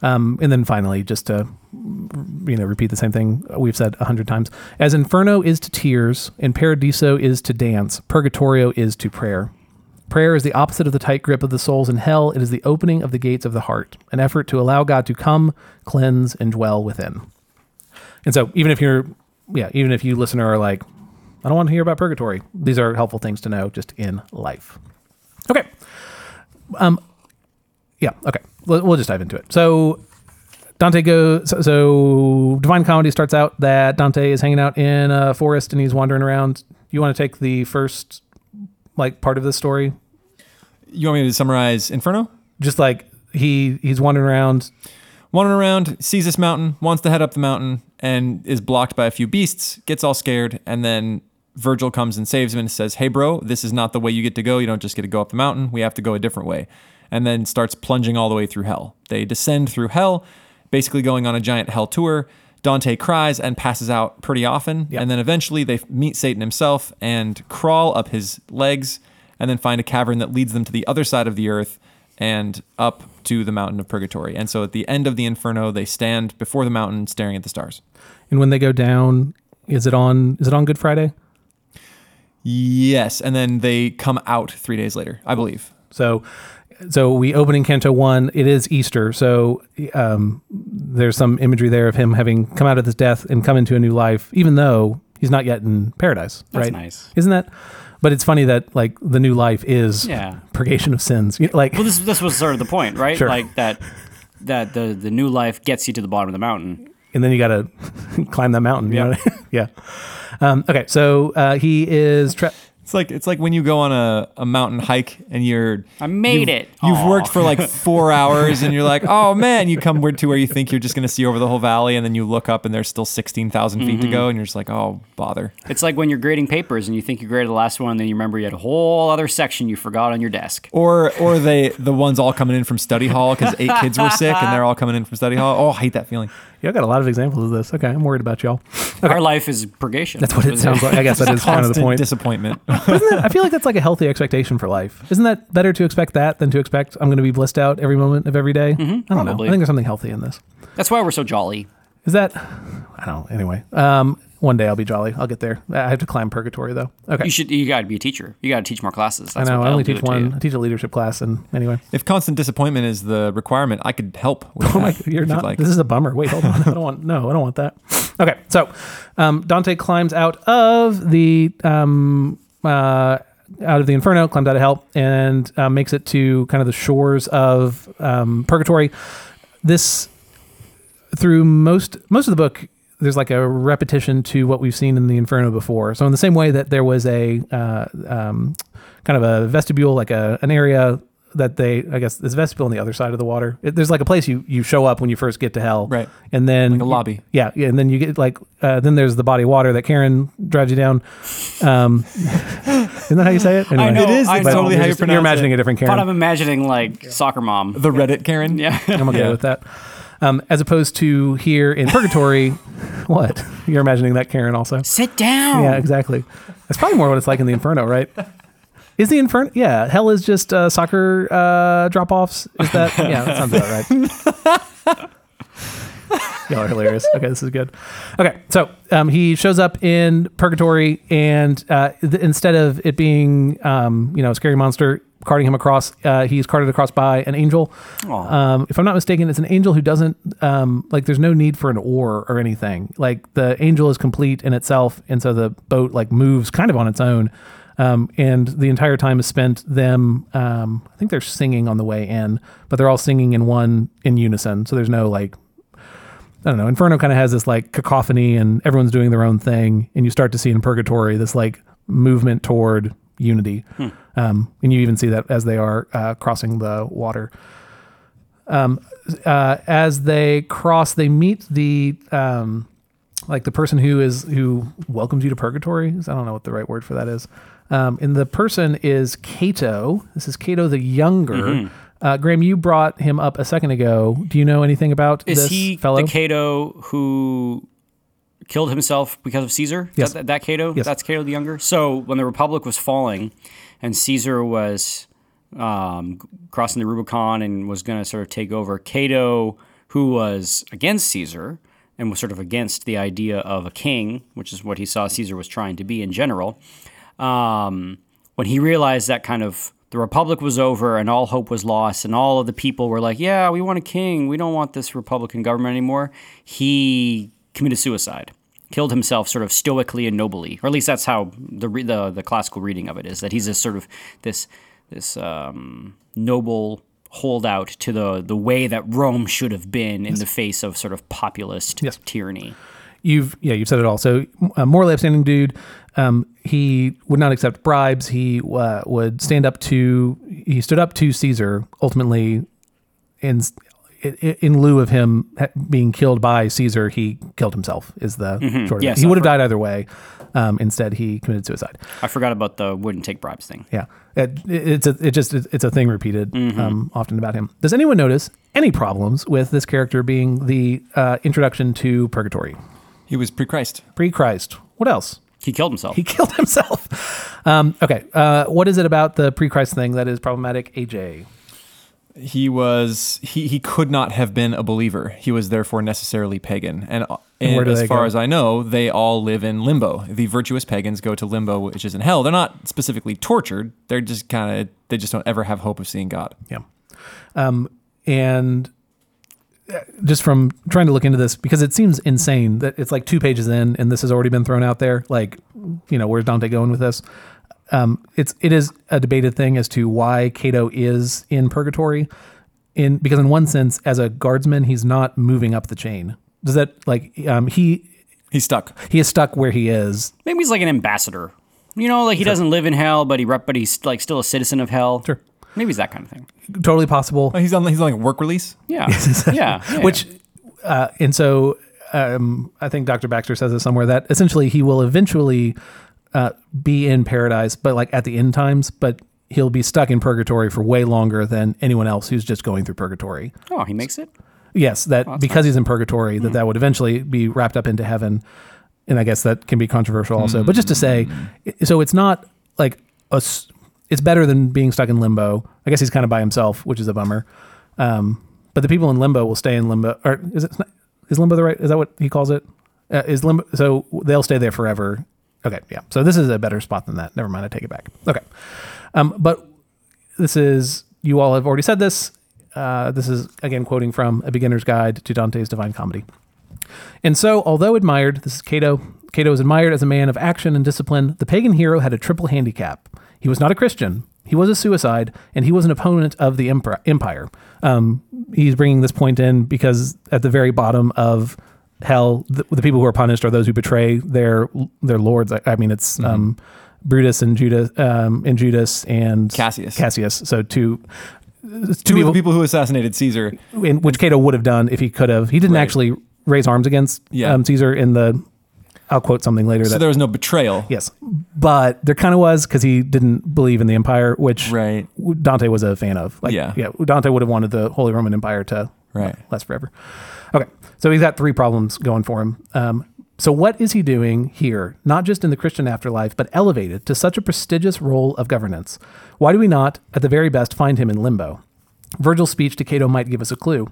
Um, and then finally, just to you know repeat the same thing we've said a hundred times, as Inferno is to tears and Paradiso is to dance, Purgatorio is to prayer. Prayer is the opposite of the tight grip of the souls in hell. It is the opening of the gates of the heart, an effort to allow God to come, cleanse, and dwell within. And so, even if you're, yeah, even if you listener are like, I don't want to hear about purgatory, these are helpful things to know just in life. Okay. Um, yeah. Okay. We'll, we'll just dive into it. So Dante goes. So, so Divine Comedy starts out that Dante is hanging out in a forest and he's wandering around. You want to take the first like part of the story? You want me to summarize Inferno? Just like he he's wandering around. Wandering around, sees this mountain, wants to head up the mountain, and is blocked by a few beasts, gets all scared, and then Virgil comes and saves him and says, Hey, bro, this is not the way you get to go. You don't just get to go up the mountain. We have to go a different way. And then starts plunging all the way through hell. They descend through hell, basically going on a giant hell tour. Dante cries and passes out pretty often. Yep. And then eventually they meet Satan himself and crawl up his legs and then find a cavern that leads them to the other side of the earth and up to the mountain of purgatory. And so at the end of the inferno, they stand before the mountain staring at the stars. And when they go down, is it on is it on Good Friday? Yes, and then they come out 3 days later, I believe. So, so we open in Canto One. It is Easter, so um, there's some imagery there of him having come out of his death and come into a new life, even though he's not yet in paradise. That's right? nice. Isn't that? But it's funny that like the new life is Yeah. purgation of sins. You know, Like Well, this this was sort of the point, right? Sure. Like that that the the new life gets you to the bottom of the mountain. And then you got to climb that mountain. You Yeah. know? yeah. Um, okay, so uh, he is. Tra- It's like it's like when you go on a, a mountain hike and you're I made you've- it. You've Aw. worked for like four hours and you're like, oh man, you come to where you think you're just gonna see over the whole valley and then you look up and there's still sixteen thousand feet Mm-hmm. to go and you're just like, oh bother. It's like when you're grading papers and you think you graded the last one, and then you remember you had a whole other section you forgot on your desk. Or or they the ones all coming in from study hall because eight kids were sick and they're all coming in from study hall. Oh, I hate that feeling. Y'all got a lot of examples of this. Okay, I'm worried about y'all. Our life is purgation. That's what it sounds like. I guess that is kind of the point. disappointment. Isn't that, I feel like that's like a healthy expectation for life. Isn't that better to expect that than to expect I'm going to be blissed out every moment of every day? I don't know. Mm-hmm. I think there's something healthy in this. That's why we're so jolly. Is that? I don't. know. Anyway, um, one day I'll be jolly. I'll get there. I have to climb purgatory though. Okay. You should. You got to be a teacher. You got to teach more classes. I know. what I only teach do it to one. I teach a leadership class, and anyway. if constant disappointment is the requirement, I could help with Oh my! You're not. like. This is a bummer. Wait, hold on. I don't want. No, I don't want that. Okay, so um, Dante climbs out of the um, uh, out of the inferno, climbs out of hell, and uh, makes it to kind of the shores of um, purgatory. This through most most of the book. There's like a repetition to what we've seen in the Inferno before. So in the same way that there was a uh, um, kind of a vestibule, like a an area that they, I guess, there's a vestibule on the other side of the water. It, there's like a place you you show up when you first get to hell, Right. And then Like a lobby. yeah, yeah, and then you get like uh, then there's the body of water that Charon drives you down. Um, isn't that how you say it? I know, It is. I It's totally you're, how you just- pronounce you're imagining it. a different Karen. But Karen. I'm imagining like soccer mom. the Reddit Karen. Yeah. I'm okay Yeah. with that. Um, as opposed to here in Purgatory, what you're imagining that Karen also? Sit down. Yeah, exactly. That's probably more what it's like in the Inferno, right? Is the Inferno? Yeah, hell is just uh, soccer uh, drop offs. Is that? Yeah, that sounds about right. Y'all are hilarious. Okay, this is good. Okay, so um, he shows up in Purgatory, and uh, th- instead of it being, um, you know, a scary monster carting him across, uh, he's carted across by an angel. Um, if I'm not mistaken, it's an angel who doesn't um, like. There's no need for an oar or anything. Like the angel is complete in itself, and so the boat like moves kind of on its own. Um, and the entire time is spent them. Um, I think they're singing on the way in, but they're all singing in one in unison. So there's no like I don't know. Inferno kind of has this like cacophony and everyone's doing their own thing. And you start to see in Purgatory this like movement toward unity. Um, and you even see that as they are uh, crossing the water. Um, uh, as they cross, they meet the um, like the person who is who welcomes you to Purgatory. I don't know what the right word for that is. Um, and the person is Cato. This is Cato the Younger. Mm-hmm. Uh, Graham, you brought him up a second ago. Do you know anything about Is this he fellow? the Cato who killed himself because of Caesar. Yes. that, that Cato. Yes. That's Cato the Younger. So when the Republic was falling, and Caesar was um, crossing the Rubicon and was going to sort of take over, Cato, who was against Caesar and was sort of against the idea of a king, which is what he saw Caesar was trying to be in general. Um, when he realized that kind of the republic was over and all hope was lost and all of the people were like yeah we want a king we don't want this republican government anymore he committed suicide killed himself sort of stoically and nobly or at least that's how the re- the, the classical reading of it is that he's this sort of this this um, noble holdout to the the way that rome should have been in the face of sort of populist Yes. tyranny You've yeah, you've said it all. So a morally upstanding dude. Um, he would not accept bribes. He uh, would stand up to. He stood up to Caesar. Ultimately, in in, in lieu of him being killed by Caesar, he killed himself. Is the short of Yes, it. He I've would have died either way. Um, instead, he committed suicide. i forgot about the wouldn't take bribes thing Yeah, it, it's a, it just it's a thing repeated Mm-hmm. um, often about him. Does anyone notice any problems with this character being the uh, introduction to purgatory? He was pre-Christ. Pre-Christ. What else? he killed himself He killed himself. Um, okay. Uh, what is it about the pre-Christ thing that is problematic? AJ. He was he he could not have been a believer. He was therefore necessarily pagan. And, And and as far go? as I know, they all live in limbo. The virtuous pagans go to limbo, which is in hell. They're not specifically tortured. They're just kind of they just don't ever have hope of seeing God. Yeah. Um, and uh, just from trying to look into this, because it seems insane that it's like two pages in and this has already been thrown out there. Like, you know, where's Dante going with this? Um, it's it is a debated thing as to why Cato is in purgatory. In because in one sense, as a guardsman, he's not moving up the chain. Does that like um, he He's stuck. he is stuck where he is? Maybe he's like an ambassador. You know, like he doesn't live in hell, but he rep- but he's like still a citizen of hell. Sure. Maybe he's that kind of thing. Totally possible. He's on he's on like work release. Yeah. yeah. yeah. which uh, and so um, I think Dr. Baxter says it somewhere that essentially he will eventually uh, be in paradise, but like at the end times, but he'll be stuck in purgatory for way longer than anyone else who's just going through purgatory. oh, he makes it. Yes, that because he's in purgatory, that that would eventually be wrapped up into heaven, and I guess that can be controversial also. But just to say, so it's not like a, It's better than being stuck in limbo. I guess he's kind of by himself, which is a bummer. Um, but the people in limbo will stay in limbo. Or is it is limbo the right? Is that what he calls it? Uh, is limbo? So they'll stay there forever. Okay, yeah. So this is a better spot than that. Never mind. I take it back. Okay, um, but this is you all have already said this. Uh, this is again quoting from A Beginner's Guide to Dante's Divine Comedy. And so, although admired, this is Cato. Cato is admired as a man of action and discipline. The pagan hero had a triple handicap. He was not a Christian. He was a suicide, and he was an opponent of the empire. Um, he's bringing this point in because at the very bottom of hell, the, the people who are punished are those who betray their their lords. I, I mean, it's um, Brutus and Judas, um, and Judas and Cassius. Cassius. So two, two Two people, people who assassinated Caesar. in, which Cato would have done if he could have. He didn't Right. actually raise arms against Yeah. um, Caesar in the. I'll quote something later So that there was no betrayal. yes, but there kind of was because he didn't believe in the empire, which Right. Dante was a fan of. Like, Yeah. yeah, Dante would have wanted the Holy Roman Empire to Right. last forever. So he's got three problems going for him. Um, so what is he doing here? Not just in the Christian afterlife, but elevated to such a prestigious role of governance. Why do we not, at the very best, find him in limbo? Virgil's speech to Cato might give us a clue.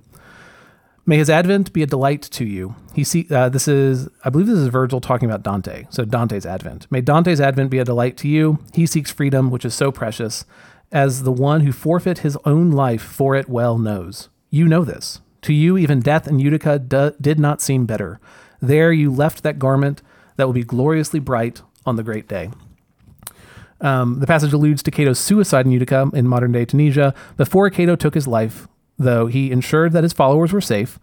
May his advent be a delight to you. He see uh, this is I believe this is Virgil talking about Dante. So Dante's advent. May Dante's advent be a delight to you. He seeks freedom, which is so precious, as the one who forfeit his own life for it well knows. You know this. To you, even death in Utica do, did not seem better. There you left that garment that will be gloriously bright on the great day. Um, the passage alludes to Cato's suicide in Utica in modern day Tunisia. Before Cato took his life, though, he ensured that his followers were safe.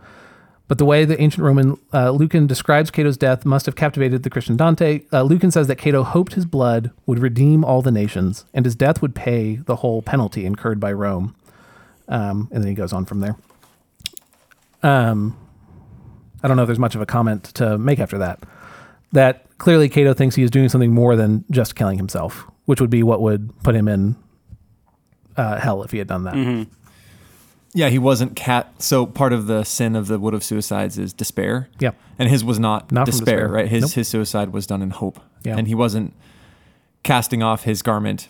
But the way the ancient Roman uh, Lucan describes Cato's death must have captivated the Christian Dante. Uh, Lucan says that Cato hoped his blood would redeem all the nations, and his death would pay the whole penalty incurred by Rome. Um, and then he goes on from there. Um, I don't know if there's much of a comment to make after that. That clearly Cato thinks he is doing something more than just killing himself, which would be what would put him in uh, hell if he had done that. Yeah, he wasn't cat. So part of the sin of the Wood of Suicides is despair. Yeah. and his was not, Not despair, despair. right? His Nope. his suicide was done in hope. Yeah. and he wasn't casting off his garment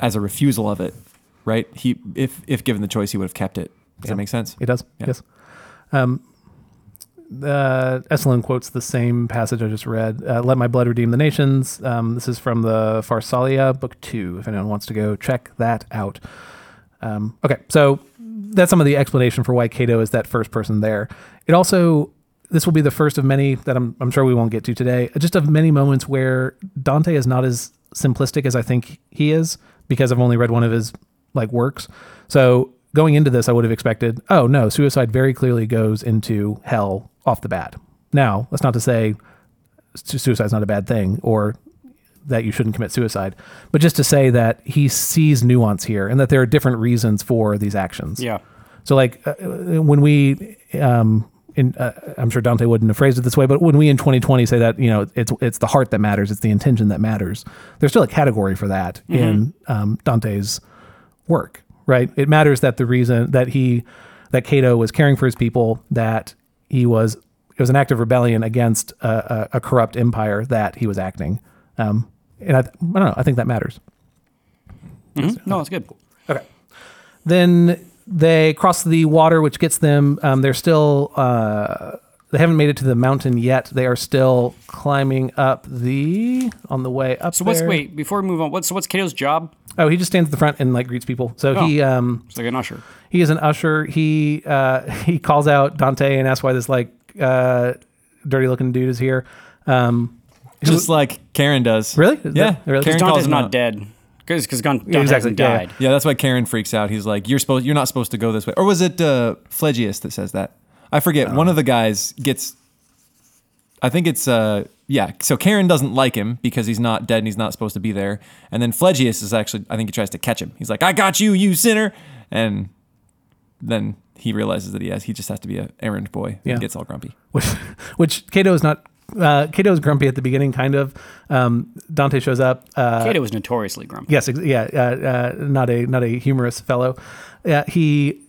as a refusal of it, right? He if if given the choice, he would have kept it. Does Yeah. that make sense? It does. Yeah. Yes. Um, uh, Esolen quotes the same passage I just read. Uh, Let my blood redeem the nations. Um, this is from the Pharsalia, book two. If anyone wants to go check that out. Um, okay, so that's some of the explanation for why Cato is that first person there. It also this will be the first of many that I'm, I'm sure we won't get to today. Just of many moments where Dante is not as simplistic as I think he is because I've only read one of his like works. So going into this, I would have expected, oh no, suicide very clearly goes into hell off the bat. Now, that's not to say su- suicide's not a bad thing or that you shouldn't commit suicide, but just to say that he sees nuance here and that there are different reasons for these actions. Yeah. So like uh, when we, um, in, uh, I'm sure Dante wouldn't have phrased it this way, but when we in 2020 say that you know it's it's the heart that matters, it's the intention that matters. There's still a category for that in um, Dante's work, right? It matters that the reason that he that Cato was caring for his people, that he was it was an act of rebellion against a, a, a corrupt empire that he was acting, um, and I, I don't know. I think that matters. Mhm. No, it's good. Okay. Then they cross the water, which gets them. Um, they're still. Uh, they haven't made it to the mountain yet. They are still climbing up the on the way up. So what's there. wait before we move on? What's so what's Cato's job? Oh, he just stands at the front and like greets people. So he um It's like an usher. he is an usher. He uh he calls out Dante and asks why this like uh dirty looking dude is here. Um, Just like Charon does. Really? Is Yeah. that- really? Charon Dante's calls not out. dead. Because because Dante exactly, hasn't yeah, yeah. Yeah, that's why Charon freaks out. He's like, "You're supposed, you're not supposed to go this way." Or was it uh, Phlegyas that says that? I forget. One of the guys gets. I think it's uh yeah. So Charon doesn't like him because he's not dead and he's not supposed to be there. And then Phlegyas is actually, I think he tries to catch him. He's like, "I got you, you sinner," and then he realizes that he has. He just has to be a errand boy. Yeah. and gets all grumpy. which which Cato is not. Uh, Cato is grumpy at the beginning, kind of. Um, Dante shows up. Uh, Cato was notoriously grumpy. Yes, ex- yeah, uh, uh, not a not a humorous fellow. Yeah, he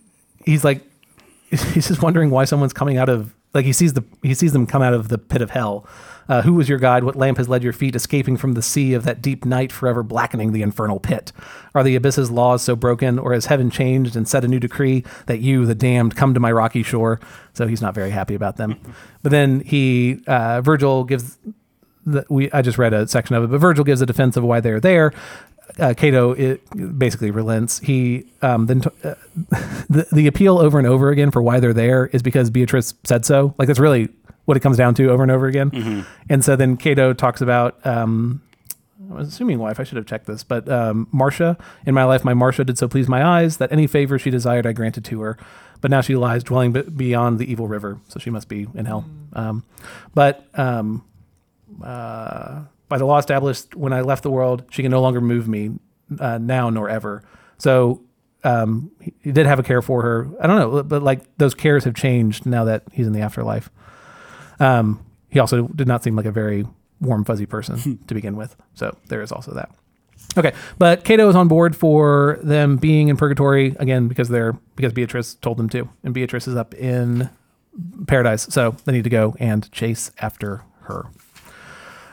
he's like he's just wondering why someone's coming out of like he sees the he sees them come out of the pit of hell. Uh, who was your guide? What lamp has led your feet, escaping from the sea of that deep night, forever blackening the infernal pit? Are the abyss's laws so broken, or has heaven changed and set a new decree that you, the damned, come to my rocky shore? So he's not very happy about them. But then he, uh, Virgil gives the, we I just read a section of it, but Virgil gives a defense of why they're there. Uh, Cato it basically relents. He um, then t- uh, the the appeal over and over again for why they're there is because Beatrice said so. Like that's really what it comes down to over and over again. And so then Cato talks about. Um, I was assuming wife. I should have checked this, but um, Marcia. In my life, my Marcia did so please my eyes that any favor she desired, I granted to her. But now she lies dwelling b- beyond the evil river, so she must be in hell. Um, but um, uh, by the law established when I left the world, she can no longer move me uh, now nor ever. So um, he, did have a care for her. I don't know, but like those cares have changed now that he's in the afterlife. Um, he also did not seem like a very warm, fuzzy person to begin with. So there is also that. Okay, but Cato is on board for them being in purgatory again because they're because Beatrice told them to, and Beatrice is up in paradise, so they need to go and chase after her.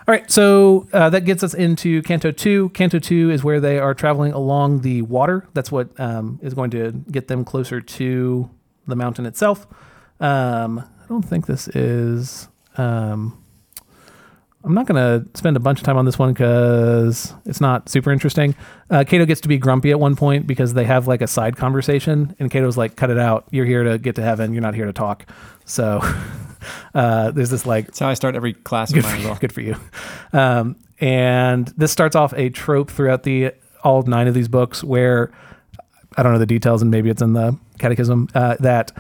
All right, so uh, that gets us into Canto 2. Canto 2 is where they are traveling along the water. That's what um, is going to get them closer to the mountain itself. Um, I don't think this is. Um, I'm not going to spend a bunch of time on this one because it's not super interesting. Uh, Cato gets to be grumpy at one point because they have like a side conversation, and Cato's like, "Cut it out! You're here to get to heaven. You're not here to talk." So uh, there's this like That's how I start every class of good mine for as you. well. Good for you. Um, and this starts off a trope throughout the all nine of these books where I don't know the details, and maybe it's in the Catechism uh, that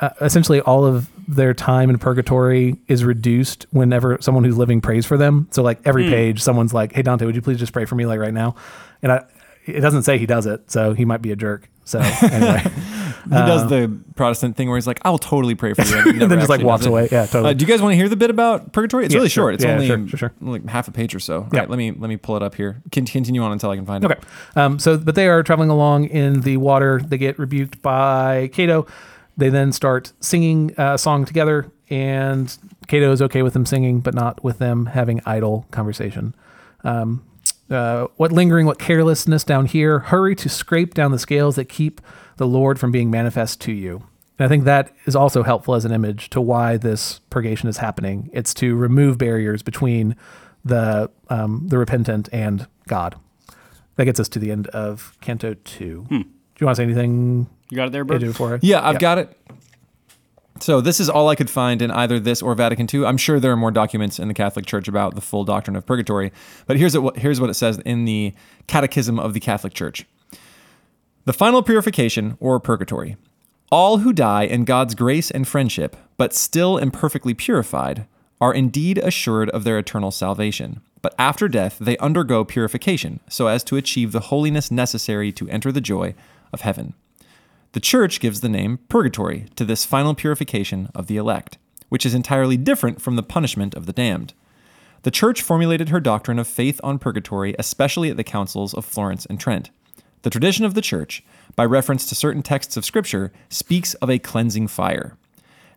uh, essentially all of their time in purgatory is reduced whenever someone who's living prays for them. So like every page, someone's like, "Hey Dante, would you please just pray for me like right now?" And I, it doesn't say he does it, so he might be a jerk. So anyway, He does the Protestant thing where he's like, "I'll totally pray for you," and, then just, like, walks away. Yeah, totally. Uh, do you guys want to hear the bit about purgatory? It's Yeah, really sure. short. It's Yeah, only sure, sure, sure. like half a page or so. Yeah. right, let me let me pull it up here. Can continue on until I can find Okay. it. Um, so, but they are traveling along in the water. They get rebuked by Cato. They then start singing a song together, and Cato is okay with them singing, but not with them having idle conversation. Um, uh, what lingering, what carelessness down here? Hurry to scrape down the scales that keep the Lord from being manifest to you. And I think that is also helpful as an image to why this purgation is happening. It's to remove barriers between the um, the repentant and God. That gets us to the end of Canto 2. Do you want to say anything You got it there, AJ, Bert? before? I- Yeah, I've got it. So this is all I could find in either this or Vatican II. I'm sure there are more documents in the Catholic Church about the full doctrine of purgatory, but here's what here's what it says in the Catechism of the Catholic Church. The final purification or purgatory. All who die in God's grace and friendship, but still imperfectly purified, are indeed assured of their eternal salvation. But after death, they undergo purification so as to achieve the holiness necessary to enter the joy of heaven. The Church gives the name purgatory to this final purification of the elect, which is entirely different from the punishment of the damned. The Church formulated her doctrine of faith on purgatory, especially at the councils of Florence and Trent. The tradition of the Church, by reference to certain texts of Scripture, speaks of a cleansing fire.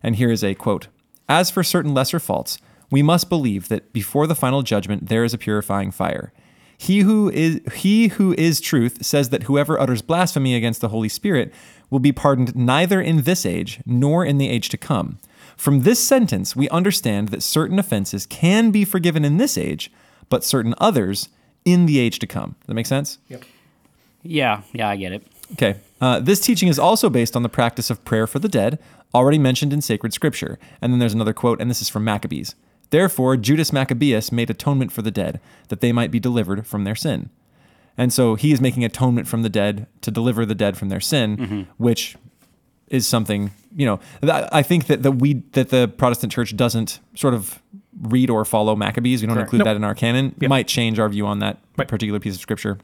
And here is a quote As for certain lesser faults, we must believe that before the final judgment there is a purifying fire. He who is he who is truth says that whoever utters blasphemy against the Holy Spirit will be pardoned neither in this age nor in the age to come. From this sentence we understand that certain offenses can be forgiven in this age, but certain others in the age to come. Does that make sense? Yep. Yeah, yeah, I get it. Okay. Uh, this teaching is also based on the practice of prayer for the dead, already mentioned in sacred scripture. And then there's another quote, and this is from Maccabees. Therefore, Judas Maccabeus made atonement for the dead, that they might be delivered from their sin. And so he is making atonement from the dead to deliver the dead from their sin, mm-hmm. which is something you know. I think that the we that the Protestant Church doesn't sort of read or follow Maccabees. We don't Correct. include Nope. that in our canon. Yep. Might change our view on that Right. particular piece of scripture.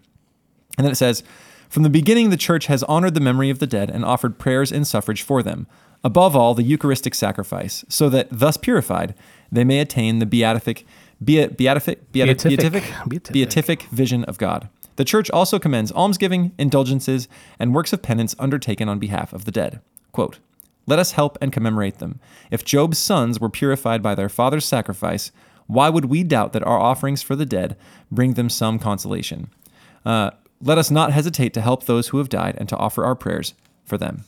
And then it says, From the beginning, the church has honored the memory of the dead and offered prayers and suffrage for them. Above all, the Eucharistic sacrifice, so that, thus purified, they may attain the beatific, beat, beatific, Beatific. beatific, Beatific. beatific vision of God. The church also commends almsgiving, indulgences, and works of penance undertaken on behalf of the dead. Quote, Let us help and commemorate them. If Job's sons were purified by their father's sacrifice, why would we doubt that our offerings for the dead bring them some consolation? Uh, let us not hesitate to help those who have died and to offer our prayers for them.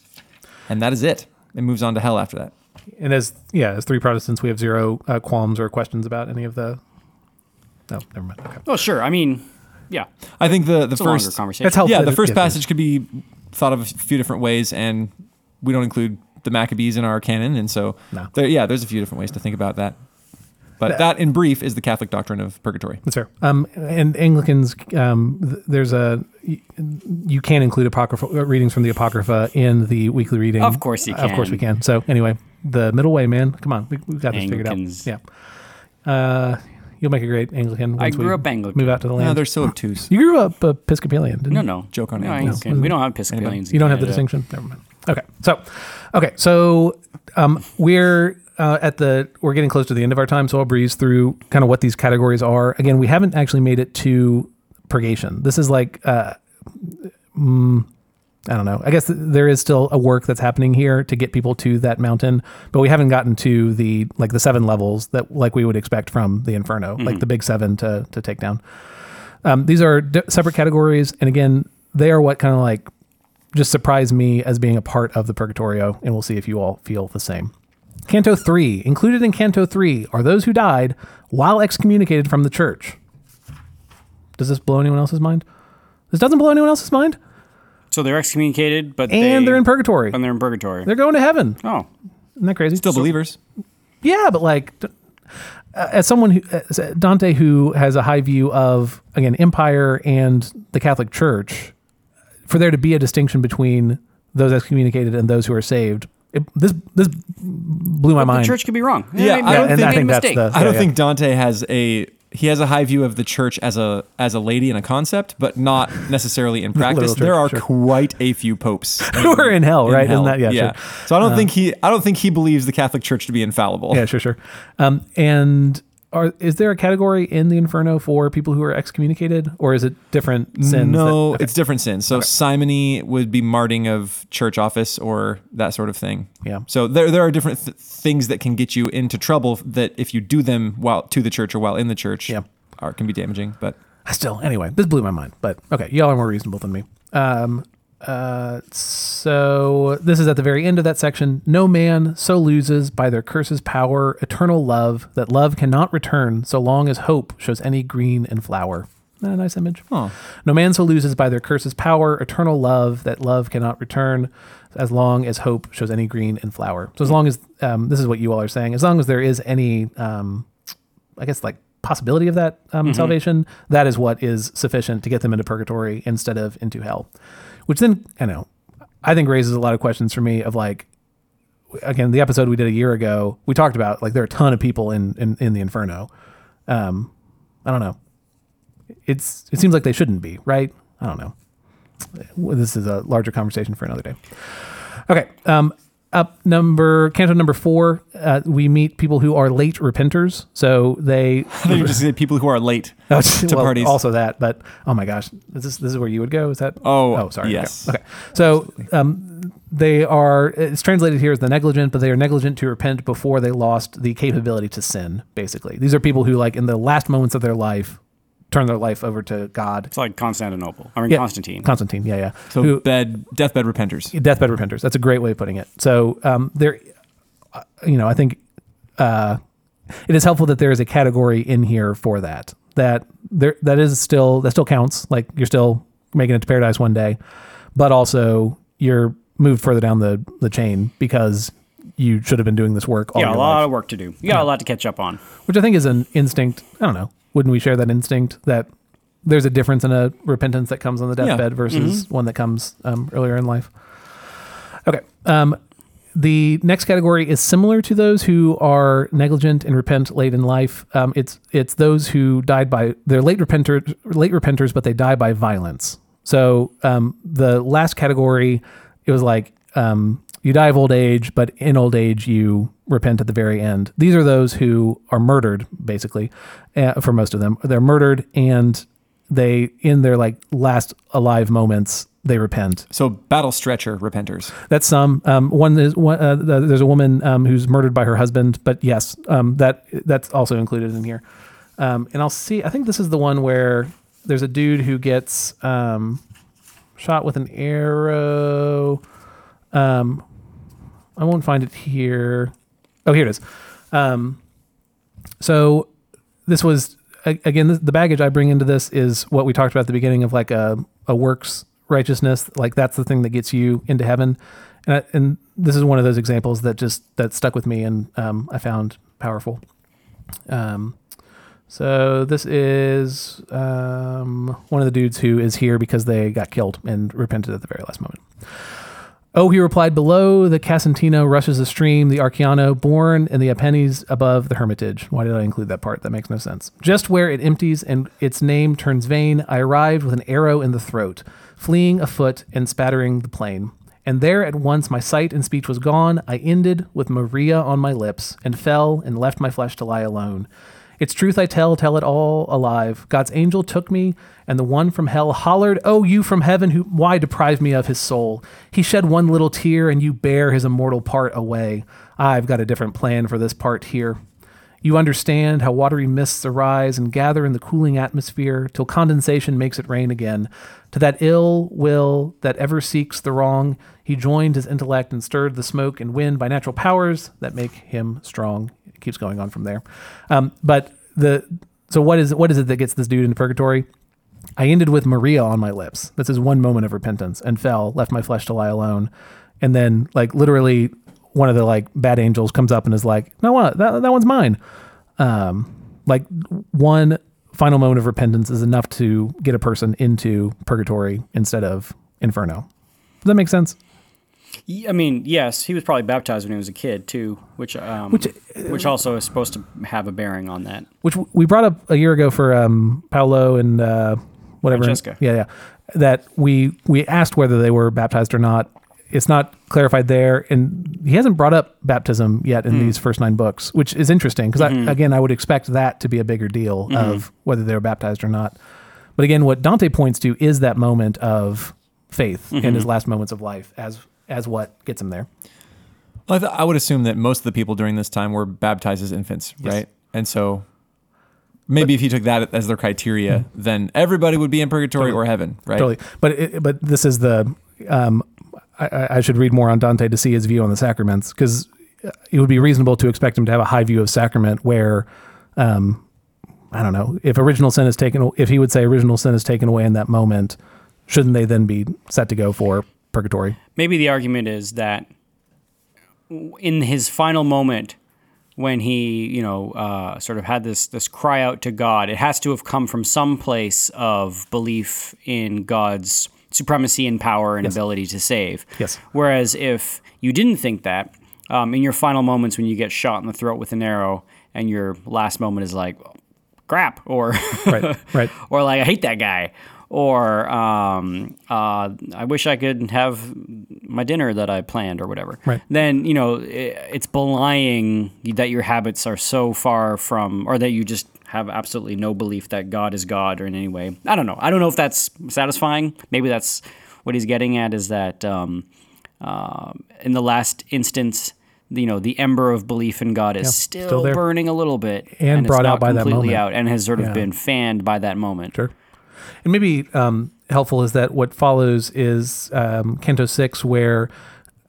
And that is it. It moves on to hell after that. And as yeah, as three Protestants, we have zero uh, qualms or questions about any of the. No, never mind. Okay. Oh, sure. I mean, yeah, I think the, the it's a longer first conversation. That's helpful. yeah, the first passage could be thought of a few different ways, and we don't include the Maccabees in our canon, and so No. there, yeah, there's a few different ways to think about that. But that, in brief, is the Catholic doctrine of purgatory. That's fair. Um, and Anglicans, um, th- there's a you can include apocryphal uh, readings from the apocrypha in the weekly reading. Of course you can. Of course can. we can. So anyway, the middle way, man. Come on, we, we've got this figured out. Anglicans. Yeah. Uh, you'll make a great Anglican. I once we grew up Anglican. Move out to the land. No, they're so obtuse. you grew up Episcopalian, didn't no, you? no. Joke on no, Anglicans. Anglican. We don't have Episcopalians. in You don't have the Canada. distinction. Never mind. Okay, so okay, so um, we're uh, at the we're getting close to the end of our time, so I'll breeze through kind of what these categories are. Again, we haven't actually made it to purgation. This is like uh, mm, I don't know. I guess there is still a work that's happening here to get people to that mountain, but we haven't gotten to the like the seven levels that like we would expect from the Inferno, like the big seven to to take down. Um, these are d- separate categories, and again, they are what kind of like just surprised me as being a part of the Purgatorio, and we'll see if you all feel the same. Canto 3. Included in Canto 3 are those who died while excommunicated from the church. Does this blow anyone else's mind? This doesn't blow anyone else's mind? So they're excommunicated, but And they, they're in purgatory. and they're in purgatory. They're going to heaven. oh, Isn't that crazy? Still believers. Yeah, but like, uh, as someone who, as Dante, who has a high view of, again, empire and the Catholic Church, for there to be a distinction between those excommunicated and those who are saved, it, this this blew my the mind. church could be wrong. Yeah, they, I don't made think- a I think that's the- I don't yeah. think Dante has a he has a high view of the church as a as a lady and a concept, but not necessarily in practice. There are church, quite a few popes Who are in hell, right? Isn't that- yeah, sure. Uh, So I don't think he I don't think he believes the Catholic Church to be infallible. Yeah, sure, sure. Um, and are is there a category in the Inferno for people who are excommunicated, or is it different sins? No, that- okay. it's different sins. So simony would be marting of church office or that sort of thing. Yeah. So there there are different th- things that can get you into trouble that if you do them while to the church or while in the church, Yeah. are can be damaging. But Still, anyway, this blew my mind. But okay, y'all are more reasonable than me. Um, uh, so this is at the very end of that section. No man so loses by their curses power eternal love that love cannot return so long as hope shows any green and flower. Isn't that a nice image. Oh. No man so loses by their curses power eternal love that love cannot return as long as hope shows any green and flower. So as long as um, this is what you all are saying, as long as there is any um, I guess like possibility of that um, salvation, that is what is sufficient to get them into purgatory instead of into hell. Which then, I know, I think raises a lot of questions for me of like, again, the episode we did a year ago, we talked about like there are a ton of people in in, in the inferno. Um, I don't know. It's it seems like they shouldn't be, right? I don't know. This is a larger conversation for another day. Okay. Um, up number canto number four, uh, we meet people who are late repenters. So they you just say people who are late Oh, to well, parties. Also that, but oh my gosh, is this this is where you would go? Is that? Oh, oh, sorry. Okay. yes. Okay. So um, they are. It's translated here as the negligent, but they are negligent to repent before they lost the capability to sin. Basically, these are people who, like, in the last moments of their life, turn their life over to God. It's like Constantinople. I mean, Yeah, Constantine. Constantine. Yeah, yeah. so Who- bed deathbed repenters. deathbed repenters. That's a great way of putting it. So um, there, uh, you know, I think uh, it is helpful that there is a category in here for that. That there, that is still that still counts. Like you're still making it to paradise one day, but also you're moved further down the the chain because you should have been doing this work all yeah, a lot life. of work to do. You got a lot to catch up on. Which I think is an instinct. I don't know. Wouldn't we share that instinct that there's a difference in a repentance that comes on the deathbed versus one that comes um, earlier in life? Okay. Um, the next category is similar to those who are negligent and repent late in life. Um, it's it's those who died by they're late repenters, late repenters, but they die by violence. So um, the last category, it was like um, you die of old age, but in old age you repent at the very end. These are those who are murdered, basically, uh, for most of them. They're murdered, and they in their like last alive moments they repent. So battle stretcher repenters. That's some. Um, one is one. Uh, the, there's a woman um, who's murdered by her husband, but yes, um, that that's also included in here. Um, and I'll see. I think this is the one where there's a dude who gets um, shot with an arrow. Um, I won't find it here. Oh, here it is. Um, so this was again the- baggage I bring into this is what we talked about at the beginning of like a, a works righteousness. Like that's the thing that gets you into heaven. And, I, and this is one of those examples that just that stuck with me and um, I found powerful. Um, so this is um, one of the dudes who is here because they got killed and repented at the very last moment. Oh, he replied, below the Casentino rushes a stream, the Archiano, born in the Apennines above the Hermitage. Why did I include that part? That makes no sense. Just where it empties and its name turns vain, I arrived with an arrow in the throat, fleeing afoot and spattering the plain. And there at once my sight and speech was gone. I ended with Maria on my lips, and fell and left my flesh to lie alone. It's truth I tell, tell it all alive. God's angel took me, and the one from hell hollered, Oh, you from heaven, who why deprive me of his soul? He shed one little tear, and you bear his immortal part away. I've got a different plan for this part here. You understand how watery mists arise and gather in the cooling atmosphere till condensation makes it rain again. To that ill will that ever seeks the wrong, he joined his intellect and stirred the smoke and wind by natural powers that make him strong. Keeps going on from there. Um, but the so what is what is it that gets this dude into purgatory? I ended with Maria on my lips. This is one moment of repentance and fell, left my flesh to lie alone. And then like literally one of the like bad angels comes up and is like, no, what? That, that one's mine. Um, like one final moment of repentance is enough to get a person into purgatory instead of inferno. Does that make sense? I mean, yes, he was probably baptized when he was a kid too, which um, which, Which, also is supposed to have a bearing on that. which we brought up a year ago for um, Paolo and uh, whatever. Francesca. Yeah, yeah. That we we asked whether they were baptized or not. It's not clarified there, and he hasn't brought up baptism yet in these first nine books, which is interesting because again, I would expect that to be a bigger deal of whether they were baptized or not. But again, what Dante points to is that moment of faith in his last moments of life as as what gets them there. Well, I, th- I would assume that most of the people during this time were baptized as infants, Yes. right? And so maybe if you took that as their criteria, then everybody would be in purgatory Totally. or heaven, right? Totally. But it, but this is the um, I- I, I should read more on Dante to see his view on the sacraments because it would be reasonable to expect him to have a high view of sacrament where um, I don't know if original sin is taken if he would say original sin is taken away in that moment shouldn't they then be set to go for purgatory Maybe the argument is that in his final moment, when he, you know, uh, sort of had this this cry out to God, it has to have come from some place of belief in God's supremacy and power and ability to save. Yes. Whereas if you didn't think that, um, in your final moments when you get shot in the throat with an arrow, and your last moment is like, crap, or Right, right. or like I hate that guy, or um, uh, I wish I could have my dinner that I planned, or whatever. Right. Then you know i it's belying that your habits are so far from, or that you just have absolutely no belief that God is God or in any way. I don't know. I don't know if that's satisfying. Maybe that's what he's getting at is that um, uh, in the last instance. You know, the ember of belief in God is still, still there. burning a little bit, And it's brought out by that completely moment. out, and has sort of Yeah. been fanned by that moment. Sure. And maybe um, helpful is that what follows is um, Canto 6, where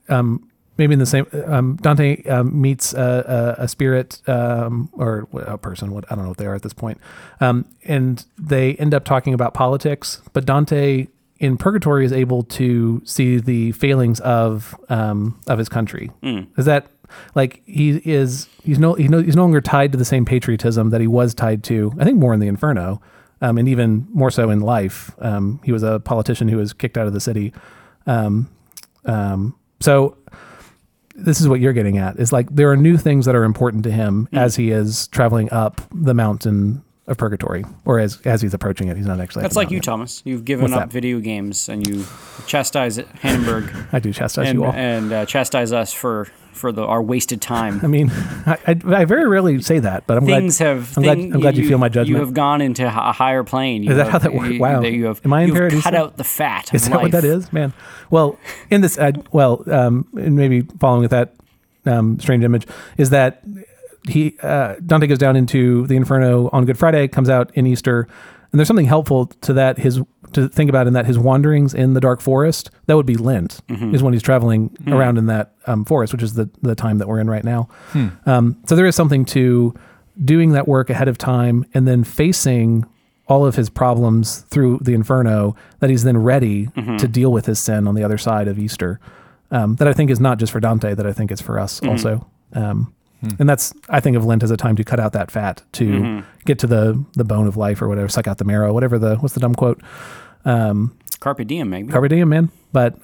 um, maybe in the same, um, Dante um, meets a, a, a spirit um, or a person, what I don't know what they are at this point. Um, and they end up talking about politics, but Dante in Purgatory is able to see the failings of um, of his country. Is that like he is he's no he no, he's no longer tied to the same patriotism that he was tied to. I think more in the Inferno, um, and even more so in life. Um, he was a politician who was kicked out of the city. Um, um, so this is what you're getting at is like there are new things that are important to him Hmm. as he is traveling up the mountain of purgatory, or as as he's approaching it. He's not actually. That's like you, mountain Thomas. You've given What's up that? video games and you chastise Hannenberg yet. I do chastise and, you all. and uh, chastise us for for the our wasted time. I mean, I, I, I very rarely say that, but I'm Things glad. have. I'm glad- I'm glad you feel my judgment. You have gone into a higher plane. You Is that have- how that works? Wow. that You have, Am I in you have cut out the fat. Of Is that what that is, man? Well, in this, uh, well, um, and maybe following with that um, strange image is that he uh, Dante goes down into the Inferno on Good Friday, comes out in Easter, and there's something helpful to that his to think about in that his wanderings in the dark forest that would be Lent Mm-hmm. is when he's traveling Hmm. around in that um, forest, which is the the time that we're in right now. Um, so there is something to doing that work ahead of time and then facing all of his problems through the inferno that he's then ready Mm-hmm. to deal with his sin on the other side of Easter. Um, that I think is not just for Dante, that I think is for us Mm-hmm. also. Um, And that's I think of Lent as a time to cut out that fat, to Mm-hmm. get to the the bone of life or whatever, suck out the marrow, whatever the what's the dumb quote? Um, Carpe diem, maybe. Carpe diem, man. But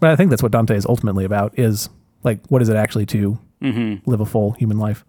but I think that's what Dante is ultimately about is like what is it actually to Mm-hmm. live a full human life?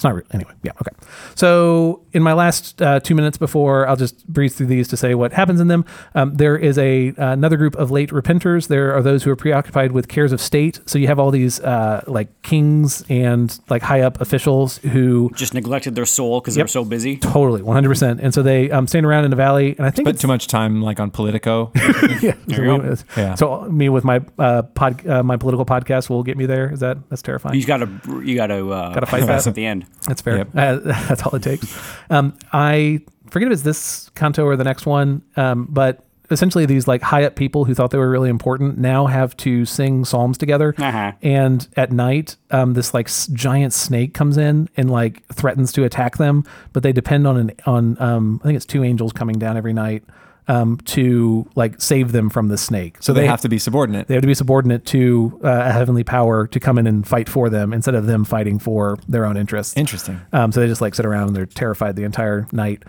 It's not re- anyway. Yeah. Okay. So in my last uh, two minutes before, I'll just breeze through these to say what happens in them. Um, there is a another group of late repenters. There are those who are preoccupied with cares of state. So you have all these uh, like kings and like high up officials who Just neglected their soul because they Yep. were so busy. totally 100. percent And so they um, stand around in a valley, and I think Spent too much time like on Politico. yeah. There so, you me. Yeah. so me with my uh, pod, uh, my political podcast will get me there. Is that that's terrifying? You got to you got to uh, Gotta fight confess that. at the end. That's fair. Yep. Uh, that's all it takes. Um, I forget if it's this canto or the next one, um, but essentially these like high up people who thought they were really important now have to sing psalms together. Uh-huh. And at night, um, this like s- giant snake comes in and like threatens to attack them, but they depend on an on um, I think it's two angels coming down every night um, to like save them from the snake. So they, have to be subordinate. they have to be subordinate to uh, a heavenly power to come in and fight for them instead of them fighting for their own interests. Interesting. Um, so they just like sit around and they're terrified the entire night.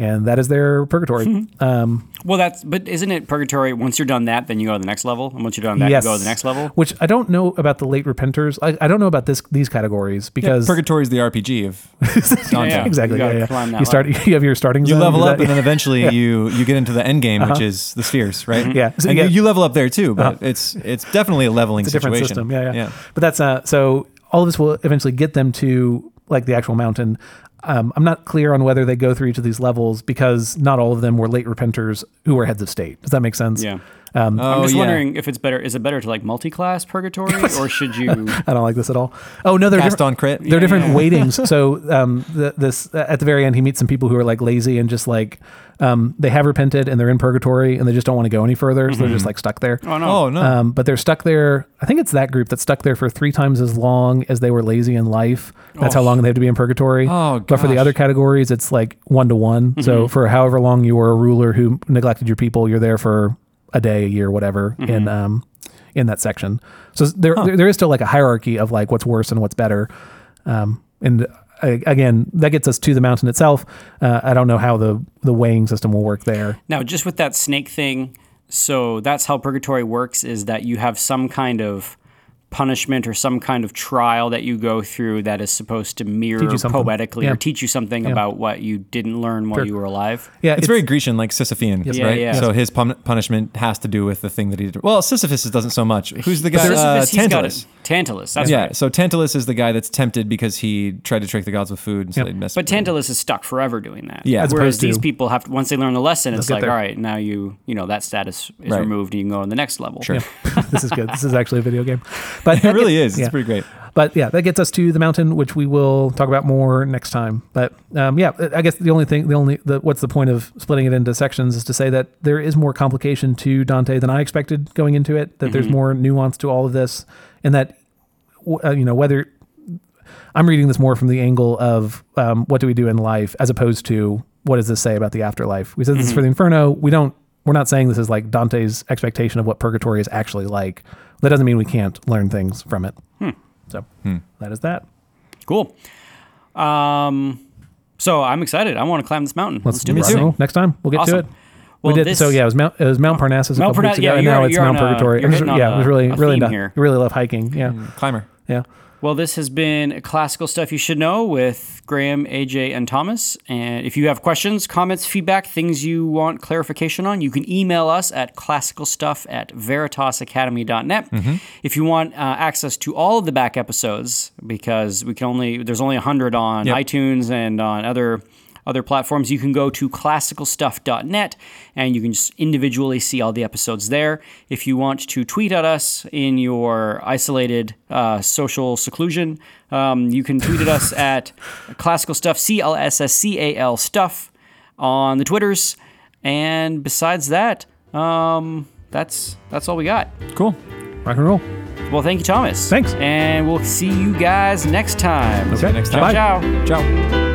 And that is their purgatory. um, Well, that's but isn't it purgatory? Once you're done that, then you go to the next level, and once you're done that, yes, you go to the next level. Which I don't know about the late repenters. I, I don't know about this these categories because Purgatory is the RPG of Dante. Yeah. exactly You yeah, yeah. climb that You start you have your starting You zone. level is up, that- and then eventually you you get into the end game, which is the spheres, right? Yeah. So and you you, you level up there too, but it's it's definitely a leveling it's a different situation. system. Yeah, yeah, But that's uh so all of this will eventually get them to like the actual mountain. Um, I'm not clear on whether they go through each of these levels because not all of them were late repenters who were heads of state. Does that make sense? Yeah. Um, I'm Oh, just yeah. wondering if it's better. Is it better to like multi-class purgatory, or should you? I don't like this at all. Oh no, they're Cast on crit. They're different yeah. weightings. So um, the, this at the very end, he meets some people who are like lazy and just like um, they have repented and they're in purgatory and they just don't want to go any further, so they're just like stuck there. Oh no. Oh no. Um, but they're stuck there. I think it's that group that's stuck there for three times as long as they were lazy in life. That's how long they have to be in purgatory. Oh, But for the other categories, it's like one to one. So for however long you were a ruler who neglected your people, you're there for a day, a year, whatever in um in that section. So there, there there is still like a hierarchy of like what's worse and what's better. Um, and uh, again, that gets us to the mountain itself. Uh, I don't know how the the weighing system will work there. Now, just with that snake thing, so that's how purgatory works: is that you have some kind of punishment or some kind of trial that you go through that is supposed to mirror Teach you something. poetically Yeah. or teach you something about what you didn't learn while Sure. you were alive. Yeah, it's, very Grecian, like Sisyphean, Yeah, right? yeah. So his pun- punishment has to do with the thing that he did. Well, Sisyphus doesn't so much. Who's the guy? Sisyphus, Uh, he's got Tantalus. it. Tantalus. That's yeah. right. So Tantalus is the guy that's tempted because he tried to trick the gods with food, and so Yep. they messed. But with him. Tantalus is stuck forever doing that. Yeah. As Whereas opposed to- these people have to, once they learn the lesson, it's like, there. all right, now you you know that status is Right. removed and you can go on the next level. Sure. this is good. This is actually a video game, but it really is. Yeah. It's pretty great. But yeah, that gets us to the mountain, which we will talk about more next time. But um, yeah, I guess the only thing, the only, the, what's the point of splitting it into sections is to say that there is more complication to Dante than I expected going into it. That Mm-hmm. there's more nuance to all of this, and that uh, you know whether I'm reading this more from the angle of um, what do we do in life as opposed to what does this say about the afterlife. We said this is for the Inferno. We don't. We're not saying this is like Dante's expectation of what purgatory is actually like. That doesn't mean we can't learn things from it. Hmm. So hmm. that is that. Cool. Um, so I'm excited. I want to climb this mountain. Let's, do rock this. and roll. Next time we'll get Awesome. to it. Well, we did this- so. Yeah, it was Mount. It was Mount Parnassus a couple Parna- weeks ago, yeah, and now it's Mount on a- Purgatory. you're It was- hitting on yeah, it was a- really, a really theme into. here. Really love hiking. Yeah, hmm. Climber. yeah. Well, this has been classical stuff you should know with Graham, AJ, and Thomas. And if you have questions, comments, feedback, things you want clarification on, you can email us at classicalstuff at veritasacademy.net. If you want uh, access to all of the back episodes, because we can only there's only hundred on Yep. iTunes and on other other platforms, you can go to classicalstuff.net and you can just individually see all the episodes there. If you want to tweet at us in your isolated uh, social seclusion, um, you can tweet at us at classical stuff, C L S S C A L stuff on the Twitters. And besides that, um, that's that's all we got. Cool. Rock and roll. Well, thank you, Thomas. Thanks. And we'll see you guys next time. Okay. Next Ciao, time. ciao. Ciao.